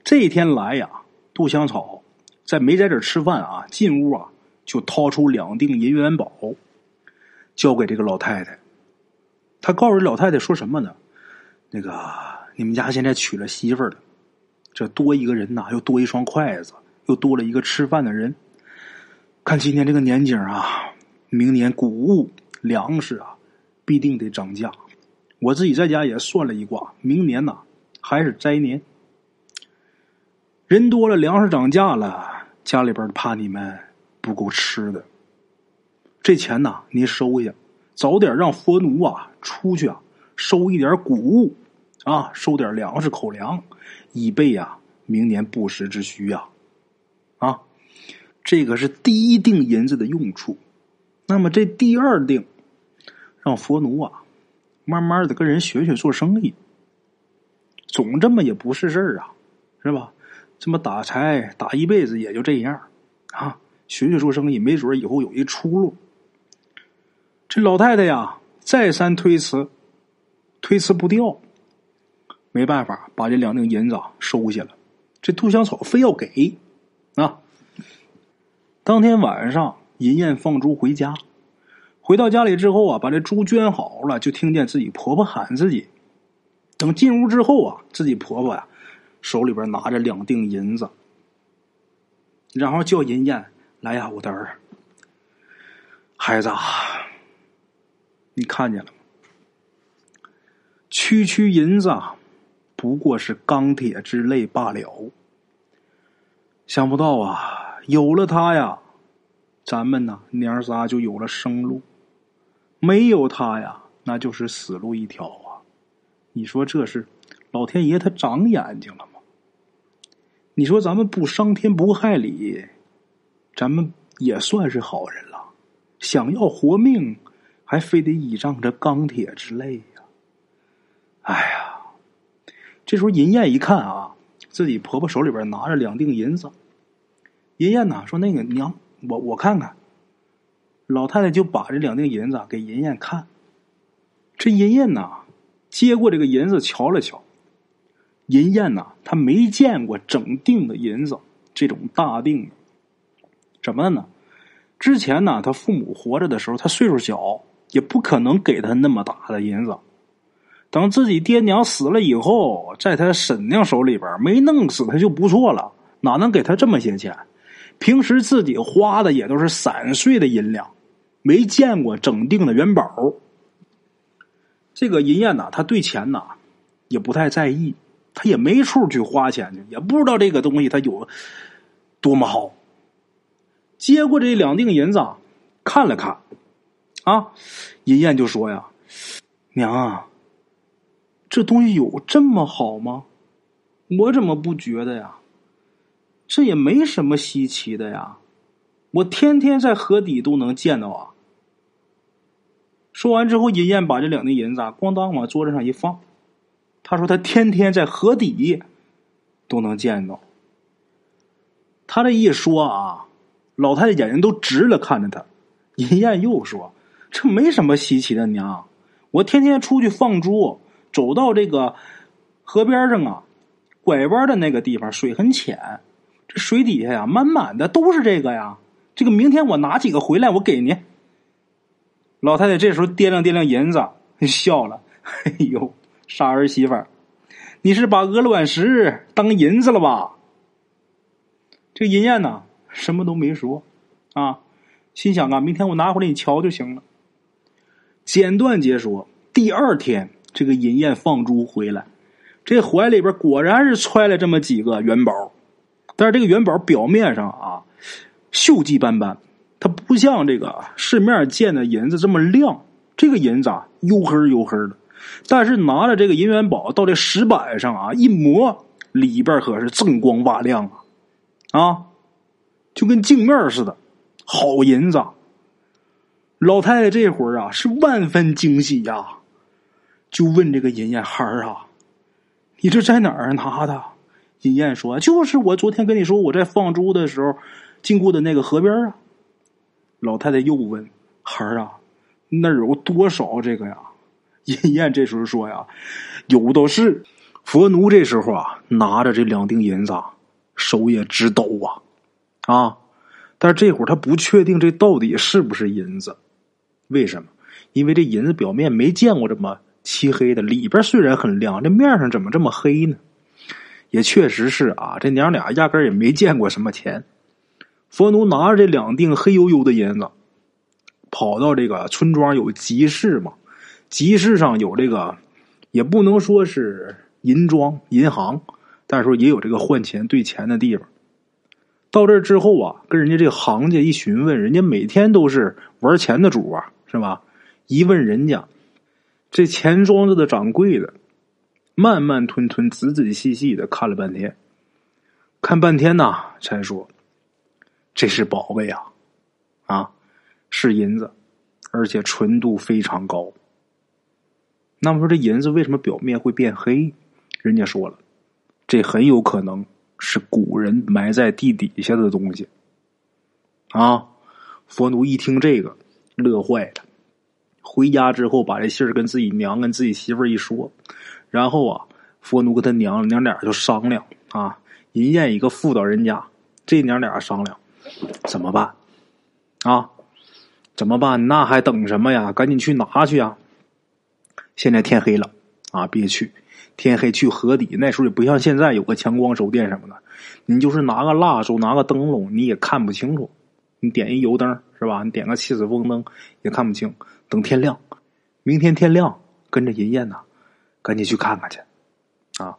这一天来呀，杜香草在没在这吃饭啊，进屋啊，就掏出两锭银元宝。交给这个老太太，他告诉老太太说什么呢？那个你们家现在娶了媳妇了，这多一个人呐，又多一双筷子，又多了一个吃饭的人。看今年这个年景啊，明年谷物粮食啊，必定得涨价。我自己在家也算了一卦，明年呐还是灾年，人多了，粮食涨价了，家里边怕你们不够吃的。这钱呐，您收下，早点让佛奴啊出去啊，收一点谷物，啊，收点粮食口粮，以备呀明年不时之需呀，啊，这个是第一锭银子的用处。那么这第二锭，让佛奴啊，慢慢的跟人学学做生意，总这么也不是事儿啊。是吧？这么打柴打一辈子也就这样啊，学学做生意，没准以后有一出路。这老太太呀，再三推辞，推辞不掉，没办法，把这两锭银子收下了。这杜香草非要给啊！当天晚上，银燕放猪回家，回到家里之后啊，把这猪圈好了，就听见自己婆婆喊自己。等进屋之后啊，自己婆婆呀。手里边拿着两锭银子，然后叫银燕来呀，我的儿，孩子，你看见了吗？区区银子不过是钢铁之类罢了。想不到啊，有了它呀，咱们呢娘仨就有了生路；没有它呀，那就是死路一条啊！你说这是老天爷他长眼睛了？你说咱们不伤天不害理，咱们也算是好人了。想要活命，还非得倚仗着钢铁之类呀！哎呀，这时候银燕一看啊，自己婆婆手里边拿着两锭银子，银燕呐说：“那个娘，我我看看。”老太太就把这两锭银子给银燕看。这银燕呐接过这个银子瞧了瞧。银燕呐，他没见过整锭的银子，这种大锭，怎么的呢？之前呢，他父母活着的时候，他岁数小，也不可能给他那么大的银子。等自己爹娘死了以后，在他婶娘手里边没弄死他就不错了，哪能给他这么些钱？平时自己花的也都是散碎的银两，没见过整锭的元宝。这个银燕呐，他对钱呐也不太在意。他也没处去花钱去，也不知道这个东西它有多么好。接过这两锭银子，看了看，啊，银燕就说：“呀，娘啊，这东西有这么好吗？我怎么不觉得呀？这也没什么稀奇的呀，我天天在河底都能见到啊。”说完之后，银燕把这两锭银子咣当往桌子上一放。他说：“他天天在河底都能见到。”他这一说啊，老太太眼睛都直了，看着他。银燕又说：“这没什么稀奇的，娘，我天天出去放猪，走到这个河边上啊，拐弯的那个地方水很浅，这水底下呀，满满的都是这个呀。这个明天我拿几个回来，我给您。”老太太这时候掂量掂量银子，笑了：“ 哎呦！”傻儿媳妇儿，你是把鹅卵石当银子了吧？这银燕呢，什么都没说，啊，心想啊，明天我拿回来你瞧就行了。简短截说，第二天这个银燕放猪回来，这怀里边果然是揣了这么几个元宝，但是这个元宝表面上啊，锈迹斑斑，它不像这个市面见的银子这么亮，这个银子，黝黑黝黑的。但是拿着这个银元宝到这石板上啊，一磨里边可是锃光瓦亮啊，啊，就跟镜面似的，好银子。老太太这会儿啊是万分惊喜呀，就问这个银燕孩儿啊：“你这在哪儿拿的？”银燕说：“就是我昨天跟你说我在放猪的时候经过的那个河边啊。”老太太又问：“孩儿啊，那儿有多少这个呀？” 银燕这时候说呀：“有的是。”佛奴这时候啊，拿着这两锭银子，手也直抖啊，啊！但是这会儿他不确定这到底是不是银子，为什么？因为这银子表面没见过这么漆黑的，里边虽然很亮，这面上怎么这么黑呢？也确实是啊，这娘俩压根也没见过什么钱。佛奴拿着这两锭黑黝黝的银子，跑到这个村庄有集市嘛。集市上有这个，也不能说是银庄、银行，但是说也有这个换钱兑钱的地方。到这之后啊，跟人家这行家一询问，人家每天都是玩钱的主啊，是吧？一问人家，这钱庄子的掌柜的，慢慢吞吞、仔仔细细的看了半天，看半天呐，才说：“这是宝贝啊，啊，是银子，而且纯度非常高。”那么说这银子为什么表面会变黑？人家说了，这很有可能是古人埋在地底下的东西。啊！佛奴一听这个，乐坏了。回家之后，把这信儿跟自己娘、跟自己媳妇儿一说，然后啊，佛奴跟他娘娘俩就商量啊，银燕一个妇道人家，这娘俩商量怎么办？啊，怎么办？那还等什么呀？赶紧去拿去啊！现在天黑了啊，别去，天黑去河底，那时候也不像现在有个强光手电什么的，你就是拿个蜡烛、拿个灯笼，你也看不清楚。你点一油灯是吧？你点个气死风灯也看不清。等天亮，明天天亮，跟着银燕呐，赶紧去看看去，啊！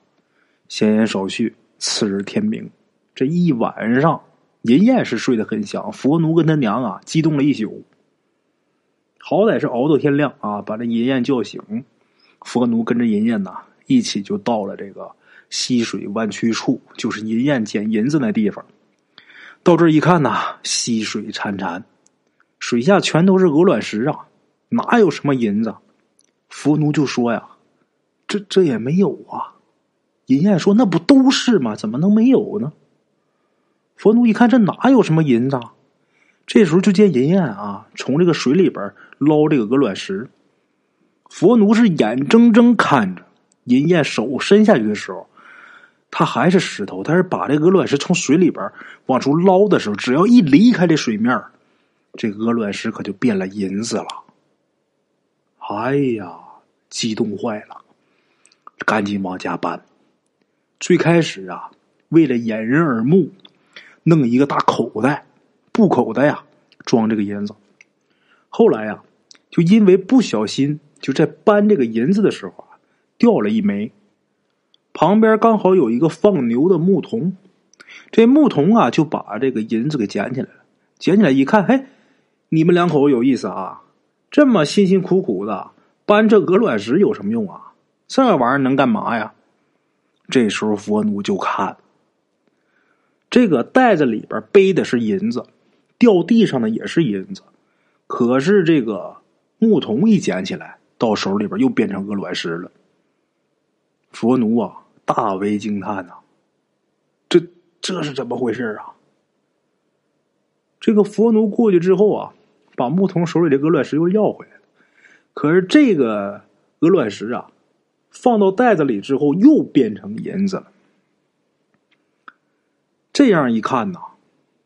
闲言少叙，次日天明，这一晚上，银燕是睡得很香。佛奴跟他娘啊，激动了一宿，好歹是熬到天亮啊，把这银燕叫醒。佛奴跟着银燕呐，一起就到了这个溪水弯曲处，就是银燕捡银子那地方。到这一看呐，溪水潺潺，水下全都是鹅卵石啊。哪有什么银子？佛奴就说呀：“这这也没有啊。”银燕说：“那不都是吗？怎么能没有呢？”佛奴一看，这哪有什么银子？啊这时候就见银燕啊，从这个水里边捞这个鹅卵石。佛奴是眼睁睁看着银燕手伸下去的时候，他还是石头，但是把这鹅卵石从水里边往出捞的时候，只要一离开这水面，这鹅卵石可就变了银子了。哎呀，激动坏了，赶紧往家搬。最开始啊，为了掩人耳目，弄一个大口袋，布口袋呀，装这个银子。后来呀，就因为不小心，就在搬这个银子的时候啊，掉了一枚。旁边刚好有一个放牛的牧童，这牧童啊，就把这个银子给捡起来了。捡起来一看，嘿，你们两口有意思啊！这么辛辛苦苦的搬这鹅卵石有什么用啊？这玩意儿能干嘛呀？这时候佛奴就看，这个袋子里边背的是银子，掉地上的也是银子，可是这个牧童一捡起来，到手里边又变成鹅卵石了。佛奴啊，大为惊叹呐！这这是怎么回事啊？这个佛奴过去之后啊。把牧童手里的鹅卵石又要回来了，可是这个鹅卵石啊，放到袋子里之后又变成银子了。这样一看呐，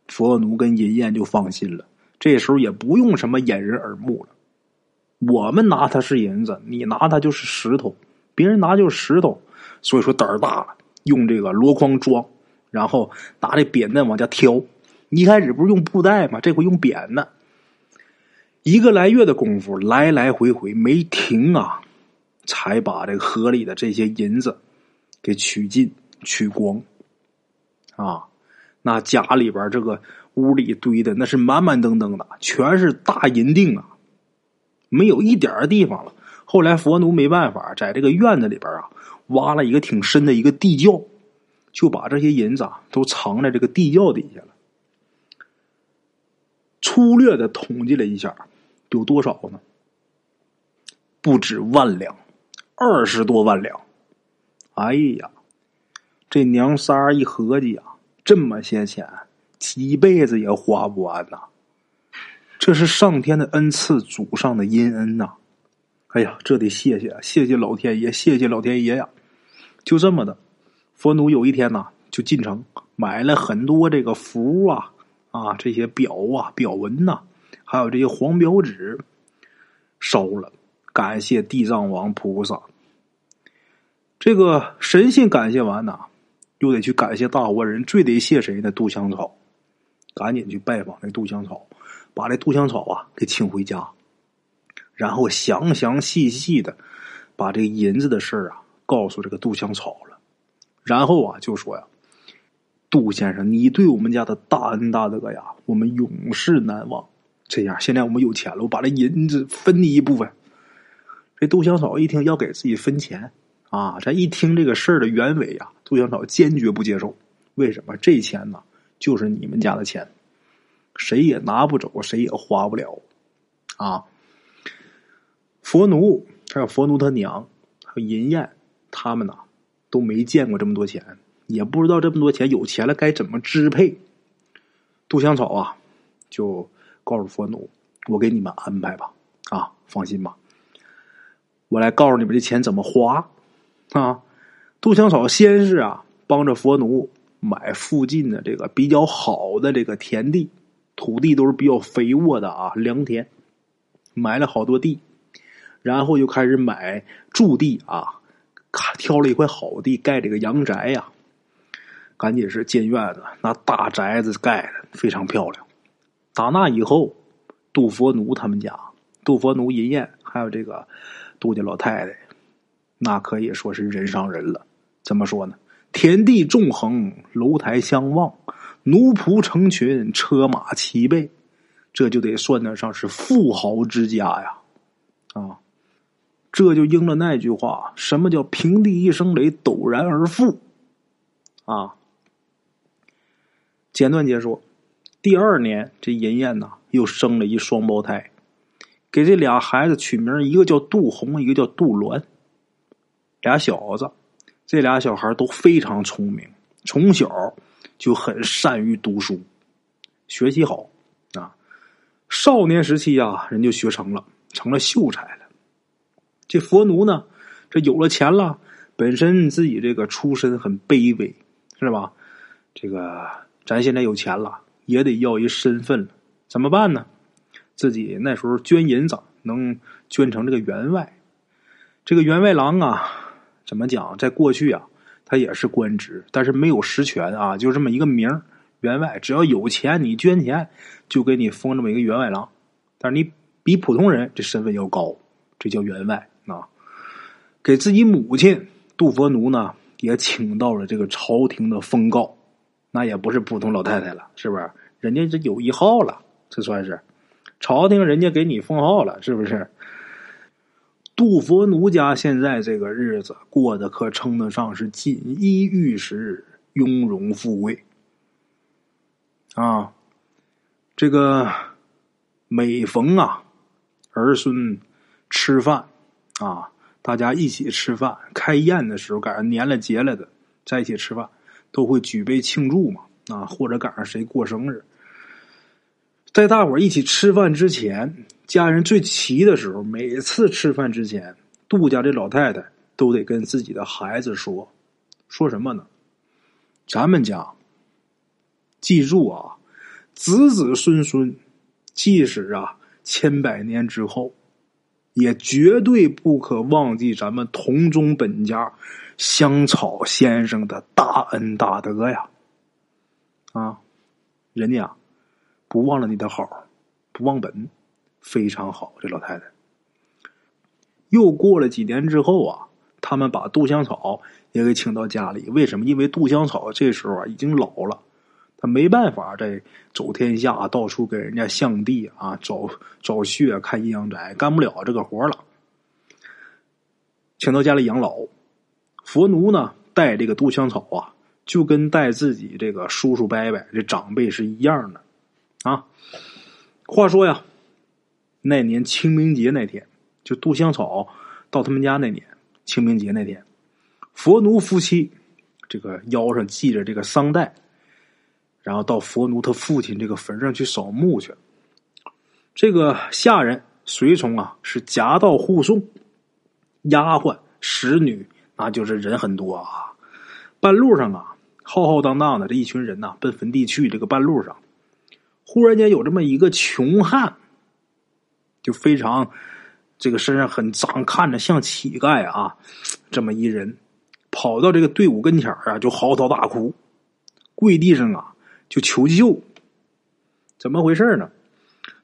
佛奴跟银燕就放心了。这时候也不用什么掩人耳目了，我们拿它是银子，你拿它就是石头，别人拿就是石头，所以说胆儿大了，用这个箩筐装，然后拿这扁担往家挑。一开始不是用布袋吗？这回用扁担。一个来月的功夫，来来回回没停啊，才把这个河里的这些银子给取尽取光啊！那家里边这个屋里堆的那是满满登登的，全是大银锭啊，没有一点地方了。后来佛奴没办法，在这个院子里边啊，挖了一个挺深的一个地窖，就把这些银子啊都藏在这个地窖底下了。粗略的统计了一下。有多少呢？不止万两，二十多万两。哎呀，这娘仨一合计啊，这么些钱，几辈子也花不完呐！这是上天的恩赐，祖上的阴恩呐！哎呀，这得谢谢，谢谢老天爷，谢谢老天爷呀！就这么的，佛奴有一天呐，就进城买了很多这个符啊啊，这些表啊表文呐。还有这些黄表纸烧了，感谢地藏王菩萨。这个神仙感谢完呐，又得去感谢大活人，最得谢谁呢？杜香草，赶紧去拜访那杜香草，把这杜香草啊给请回家，然后详详细细的把这个银子的事儿啊告诉这个杜香草了，然后啊就说呀：“杜先生，你对我们家的大恩大德呀，我们永世难忘。”这样，现在我们有钱了，我把这银子分你一部分。这杜香草一听要给自己分钱啊，这一听这个事儿的原委啊，杜香草坚决不接受。为什么？这钱呢，就是你们家的钱，谁也拿不走，谁也花不了啊。佛奴还有佛奴他娘，还有银燕，他们呢都没见过这么多钱，也不知道这么多钱有钱了该怎么支配。杜香草啊，就告诉佛奴：“我给你们安排吧，啊，放心吧，我来告诉你们这钱怎么花。”啊，杜香草先是啊，帮着佛奴买附近的这个比较好的这个田地，土地都是比较肥沃的啊，良田，买了好多地，然后就开始买驻地啊，挑了一块好地盖这个阳宅呀。赶紧是建院子，那大宅子盖的非常漂亮。打那以后，杜佛奴他们家，杜佛奴、银燕还有这个杜家老太太，那可以说是人上人了。怎么说呢？天地纵横，楼台相望，奴仆成群，车马齐备，这就得算得上是富豪之家呀！啊，这就应了那句话：什么叫平地一声雷，陡然而富？啊！简短解说，第二年这银燕呐又生了一双胞胎，给这俩孩子取名，一个叫杜红，一个叫杜鸾，俩小子，这俩小孩都非常聪明，从小就很善于读书，学习好啊。少年时期啊，人就学成了，成了秀才了。这佛奴呢，这有了钱了，本身自己这个出身很卑微，是吧？这个。咱现在有钱了，也得要一身份了，怎么办呢？自己那时候捐银子，能捐成这个员外。这个员外郎啊，怎么讲？在过去啊，他也是官职，但是没有实权啊，就这么一个名员外，只要有钱，你捐钱就给你封这么一个员外郎。但是你比普通人这身份要高，这叫员外啊。给自己母亲杜佛奴呢，也请到了这个朝廷的封告。那也不是普通老太太了，是不是？人家这有一号了，这算是朝廷人家给你封号了，是不是？杜佛奴家现在这个日子过得可称得上是锦衣玉食、雍容富贵啊！这个每逢啊儿孙吃饭啊，大家一起吃饭、开宴的时候，赶上年了节了的，在一起吃饭。都会举杯庆祝嘛，啊，或者赶上谁过生日，在大伙儿一起吃饭之前，家人最齐的时候，每次吃饭之前，杜家这老太太都得跟自己的孩子说，说什么呢？咱们家，记住啊，子子孙孙，即使啊千百年之后，也绝对不可忘记咱们同宗本家。香草先生的大恩大德呀，啊，人家不忘了你的好，不忘本，非常好。这老太太又过了几年之后啊，他们把杜香草也给请到家里。为什么？因为杜香草这时候啊已经老了，他没办法再走天下，到处给人家相地啊，找找穴、看阴阳宅，干不了这个活了，请到家里养老。佛奴呢，带这个杜香草啊，就跟带自己这个叔叔伯伯这长辈是一样的，啊。话说呀，那年清明节那天，就杜香草到他们家那年清明节那天，佛奴夫妻这个腰上系着这个丧带，然后到佛奴他父亲这个坟上去扫墓去。这个下人随从啊，是夹道护送，丫鬟使女。那就是人很多啊，半路上啊，浩浩荡荡的这一群人呐，奔坟地去。这个半路上，忽然间有这么一个穷汉，就非常这个身上很脏，看着像乞丐啊。这么一人跑到这个队伍跟前啊，就嚎啕大哭，跪地上啊就求救。怎么回事呢？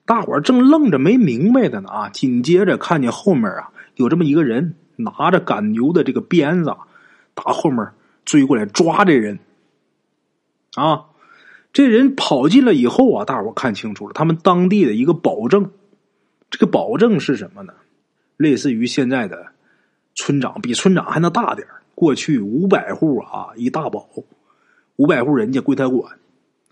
大伙儿正愣着没明白的呢啊，紧接着看见后面啊有这么一个人。拿着赶牛的这个鞭子，打后面追过来抓这人。啊，这人跑进了以后啊，大伙看清楚了，他们当地的一个保证。这个保证是什么呢？类似于现在的村长，比村长还能大点过去五百户啊，一大保，五百户人家归他管。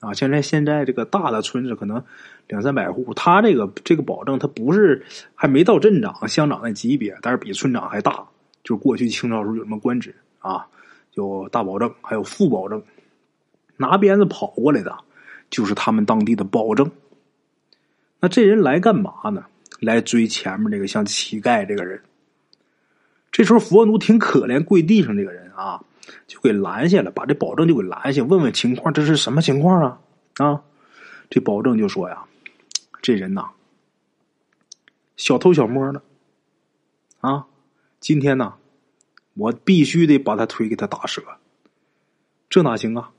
啊，现在现在这个大的村子可能两三百户，他这个这个保证他不是还没到镇长、乡长那级别，但是比村长还大。就是过去清朝时候有什么官职啊？有大保证，还有副保证。拿鞭子跑过来的，就是他们当地的保证。那这人来干嘛呢？来追前面这个像乞丐这个人。这时候佛奴挺可怜，跪地上这个人啊，就给拦下了，把这保证就给拦下，问问情况，这是什么情况啊？啊，这保证就说呀，这人呐，小偷小摸的，啊，今天呢，我必须得把他腿给他打折，这哪行啊？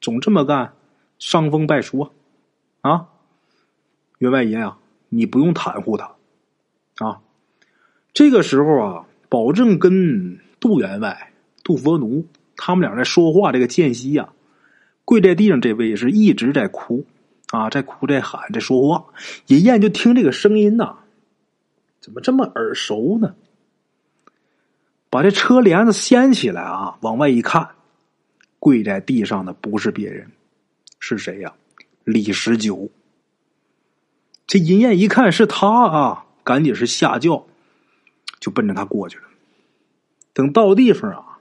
总这么干，伤风败俗啊！啊，员外爷啊，你不用袒护他啊。这个时候啊，保证跟杜员外、杜佛奴他们俩在说话。这个间隙呀，跪在地上这位是一直在哭啊，在哭在喊在说话。银燕就听这个声音呐，怎么这么耳熟呢？把这车帘子掀起来啊，往外一看。跪在地上的不是别人，是谁呀？李十九。这银燕一看是他啊，赶紧是下轿，就奔着他过去了。等到地方啊，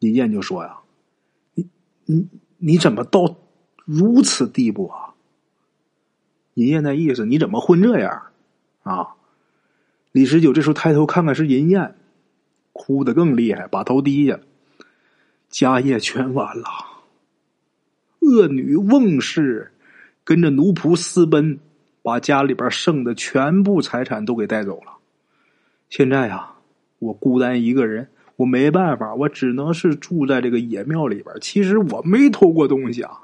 银燕就说：“呀，你你你怎么到如此地步啊？”银燕那意思，你怎么混这样啊？李十九这时候抬头看看是银燕，哭得更厉害，把头低下。家业全完了，恶女瓮氏跟着奴仆私奔，把家里边剩的全部财产都给带走了。现在呀，我孤单一个人，我没办法，我只能是住在这个野庙里边。其实我没偷过东西啊，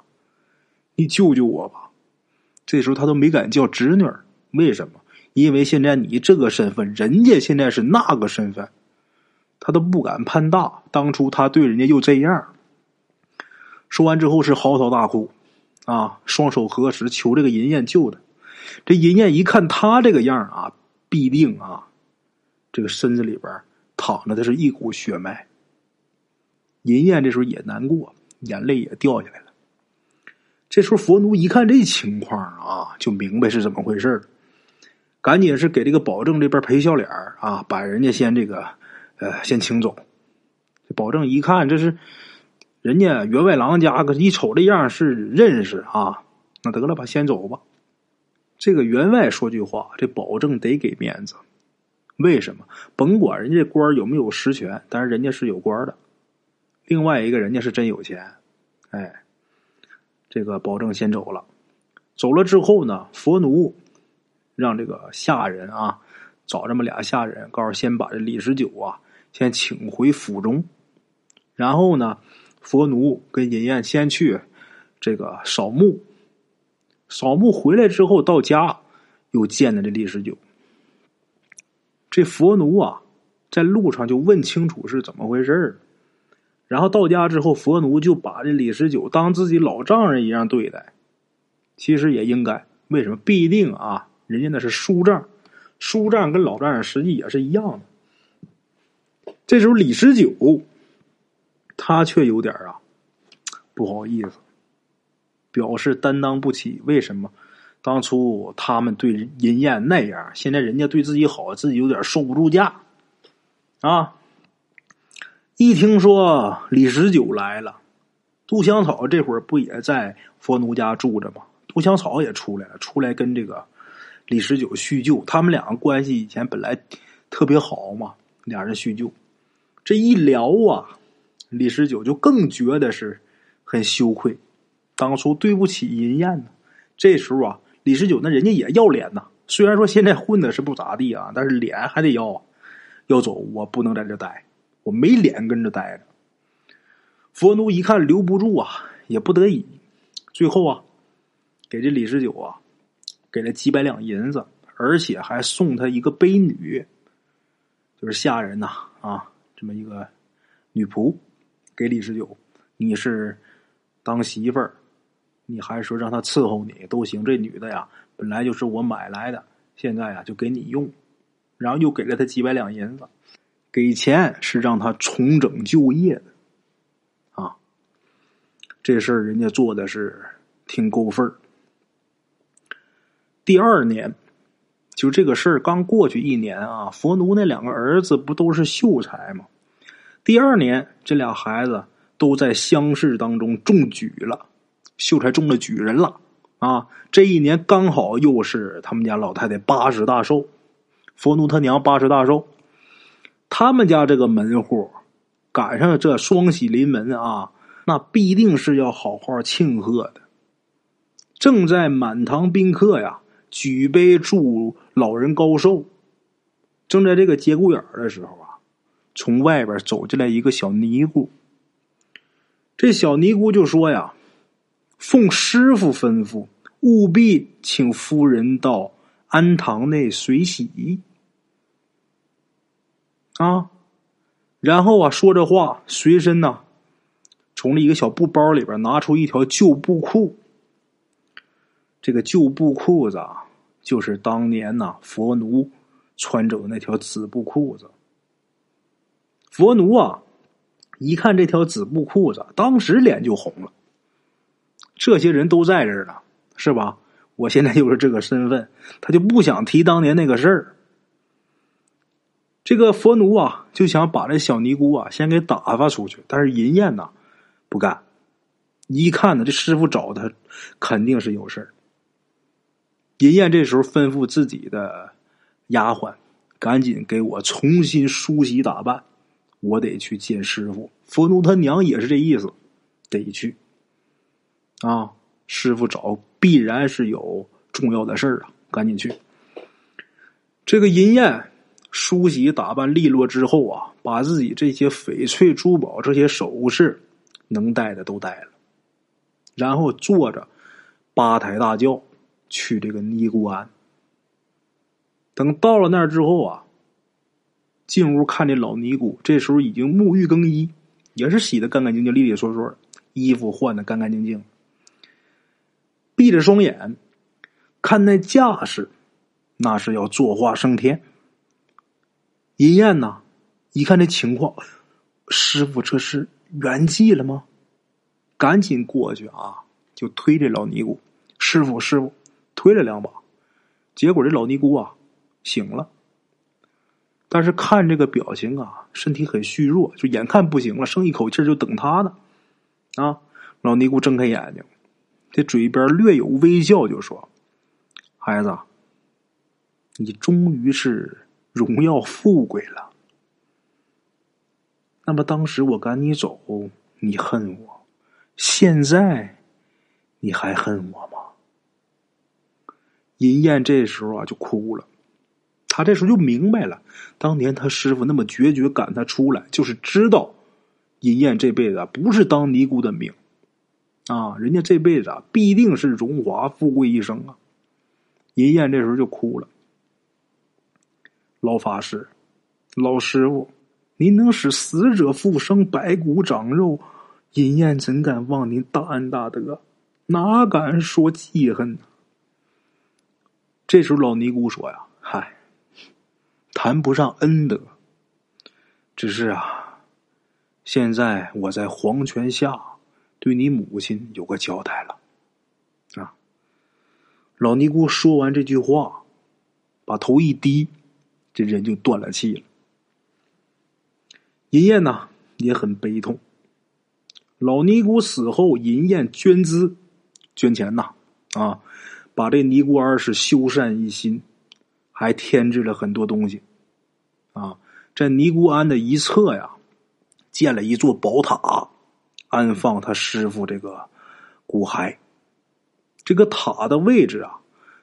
你救救我吧！这时候他都没敢叫侄女为什么？因为现在你这个身份，人家现在是那个身份。他都不敢攀大，当初他对人家又这样。说完之后是嚎啕大哭，啊，双手合十求这个银燕救他。这银燕一看他这个样啊，必定啊，这个身子里边躺着的是一股血脉。银燕这时候也难过，眼泪也掉下来了。这时候佛奴一看这情况啊，就明白是怎么回事赶紧是给这个保证这边赔笑脸啊，把人家先这个。呃，先请走。保证一看，这是人家员外郎家，可一瞅这样是认识啊。那得了吧，先走吧。这个员外说句话，这保证得给面子。为什么？甭管人家官有没有实权，但是人家是有官的。另外一个人家是真有钱。哎，这个保证先走了。走了之后呢，佛奴让这个下人啊，找这么俩下人，告诉先把这李十九啊。先请回府中，然后呢，佛奴跟银燕先去这个扫墓。扫墓回来之后，到家又见了这李十九。这佛奴啊，在路上就问清楚是怎么回事然后到家之后，佛奴就把这李十九当自己老丈人一样对待。其实也应该，为什么？必定啊，人家那是叔丈，叔丈跟老丈人实际也是一样的。这时候李十九，他却有点啊不好意思，表示担当不起。为什么？当初他们对银燕那样，现在人家对自己好，自己有点受不住架啊！一听说李十九来了，杜香草这会儿不也在佛奴家住着吗？杜香草也出来了，出来跟这个李十九叙旧。他们两个关系以前本来特别好嘛，俩人叙旧。这一聊啊，李十九就更觉得是很羞愧，当初对不起银燕呢。这时候啊，李十九那人家也要脸呐。虽然说现在混的是不咋地啊，但是脸还得要啊。要走，我不能在这待，我没脸跟着待着。佛奴一看留不住啊，也不得已，最后啊，给这李十九啊，给了几百两银子，而且还送他一个卑女，就是下人呐啊。这么一个女仆给李十九，你是当媳妇儿，你还说让她伺候你都行。这女的呀，本来就是我买来的，现在呀就给你用，然后又给了他几百两银子，给钱是让他重整就业的啊。这事儿人家做的是挺够份儿。第二年。就这个事儿刚过去一年啊，佛奴那两个儿子不都是秀才吗？第二年，这俩孩子都在乡试当中中举了，秀才中了举人了啊！这一年刚好又是他们家老太太八十大寿，佛奴他娘八十大寿，他们家这个门户赶上这双喜临门啊，那必定是要好好庆贺的。正在满堂宾客呀举杯祝老人高寿，正在这个节骨眼儿的时候啊，从外边走进来一个小尼姑。这小尼姑就说呀：“奉师傅吩咐，务必请夫人到庵堂内随喜。”啊，然后啊，说着话，随身呐，从了一个小布包里边拿出一条旧布裤。这个旧布裤子啊，就是当年呐佛奴穿着的那条紫布裤子。佛奴啊。一看这条紫布裤子，当时脸就红了。这些人都在这儿呢，是吧？我现在又是这个身份，他就不想提当年那个事儿。这个佛奴啊，就想把这小尼姑啊先给打发出去，但是银燕呐不干。一看呢，这师傅找他肯定是有事儿。银燕这时候吩咐自己的丫鬟，赶紧给我重新梳洗打扮。我得去见师傅，佛奴他娘也是这意思，得去。啊，师傅找必然是有重要的事儿啊，赶紧去。这个银燕梳洗打扮利落之后啊，把自己这些翡翠珠宝、这些首饰能带的都带了，然后坐着八抬大轿去这个尼姑庵。等到了那儿之后啊。进屋看这老尼姑，这时候已经沐浴更衣，也是洗的干干净净、利利索索，衣服换的干干净净。闭着双眼，看那架势，那是要作画升天。银燕呐，一看这情况，师傅这是圆寂了吗？赶紧过去啊，就推这老尼姑。师傅，师傅，推了两把，结果这老尼姑啊醒了。但是看这个表情啊，身体很虚弱，就眼看不行了，剩一口气就等他呢。啊，老尼姑睁开眼睛，这嘴边略有微笑，就说：“孩子，你终于是荣耀富贵了。那么当时我赶你走，你恨我，现在你还恨我吗？”银燕这时候啊，就哭了。他这时候就明白了，当年他师傅那么决绝赶他出来，就是知道银燕这辈子不是当尼姑的命啊，人家这辈子啊必定是荣华富贵一生啊。银燕这时候就哭了，老法师、老师傅，您能使死者复生、白骨长肉，银燕怎敢忘您大恩大德？哪敢说记恨呢？这时候老尼姑说呀：“嗨。”谈不上恩德，只是啊，现在我在黄泉下对你母亲有个交代了。啊，老尼姑说完这句话，把头一低，这人就断了气了。银燕呢也很悲痛。老尼姑死后，银燕捐资捐钱呐，啊，把这尼姑庵是修缮一新。还添置了很多东西，啊，在尼姑庵的一侧呀，建了一座宝塔，安放他师傅这个骨骸。这个塔的位置啊，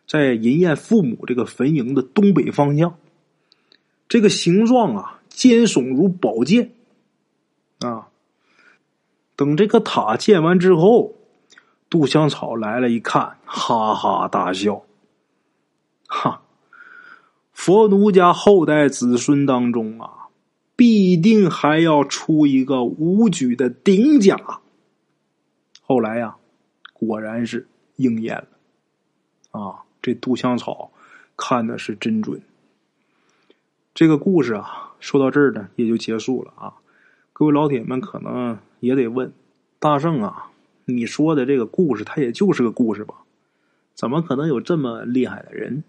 在银燕父母这个坟茔的东北方向。这个形状啊，尖耸如宝剑，啊。等这个塔建完之后，杜香草来了，一看，哈哈大笑，哈。佛奴家后代子孙当中啊，必定还要出一个武举的顶甲。后来呀，果然是应验了。啊，这杜香草看的是真准。这个故事啊，说到这儿呢，也就结束了啊。各位老铁们可能也得问：大圣啊，你说的这个故事，它也就是个故事吧？怎么可能有这么厉害的人？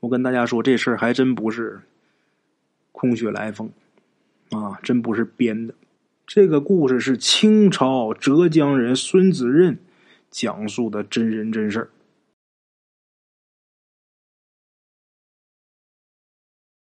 我跟大家说，这事儿还真不是空穴来风，啊，真不是编的。这个故事是清朝浙江人孙子任讲述的真人真事儿。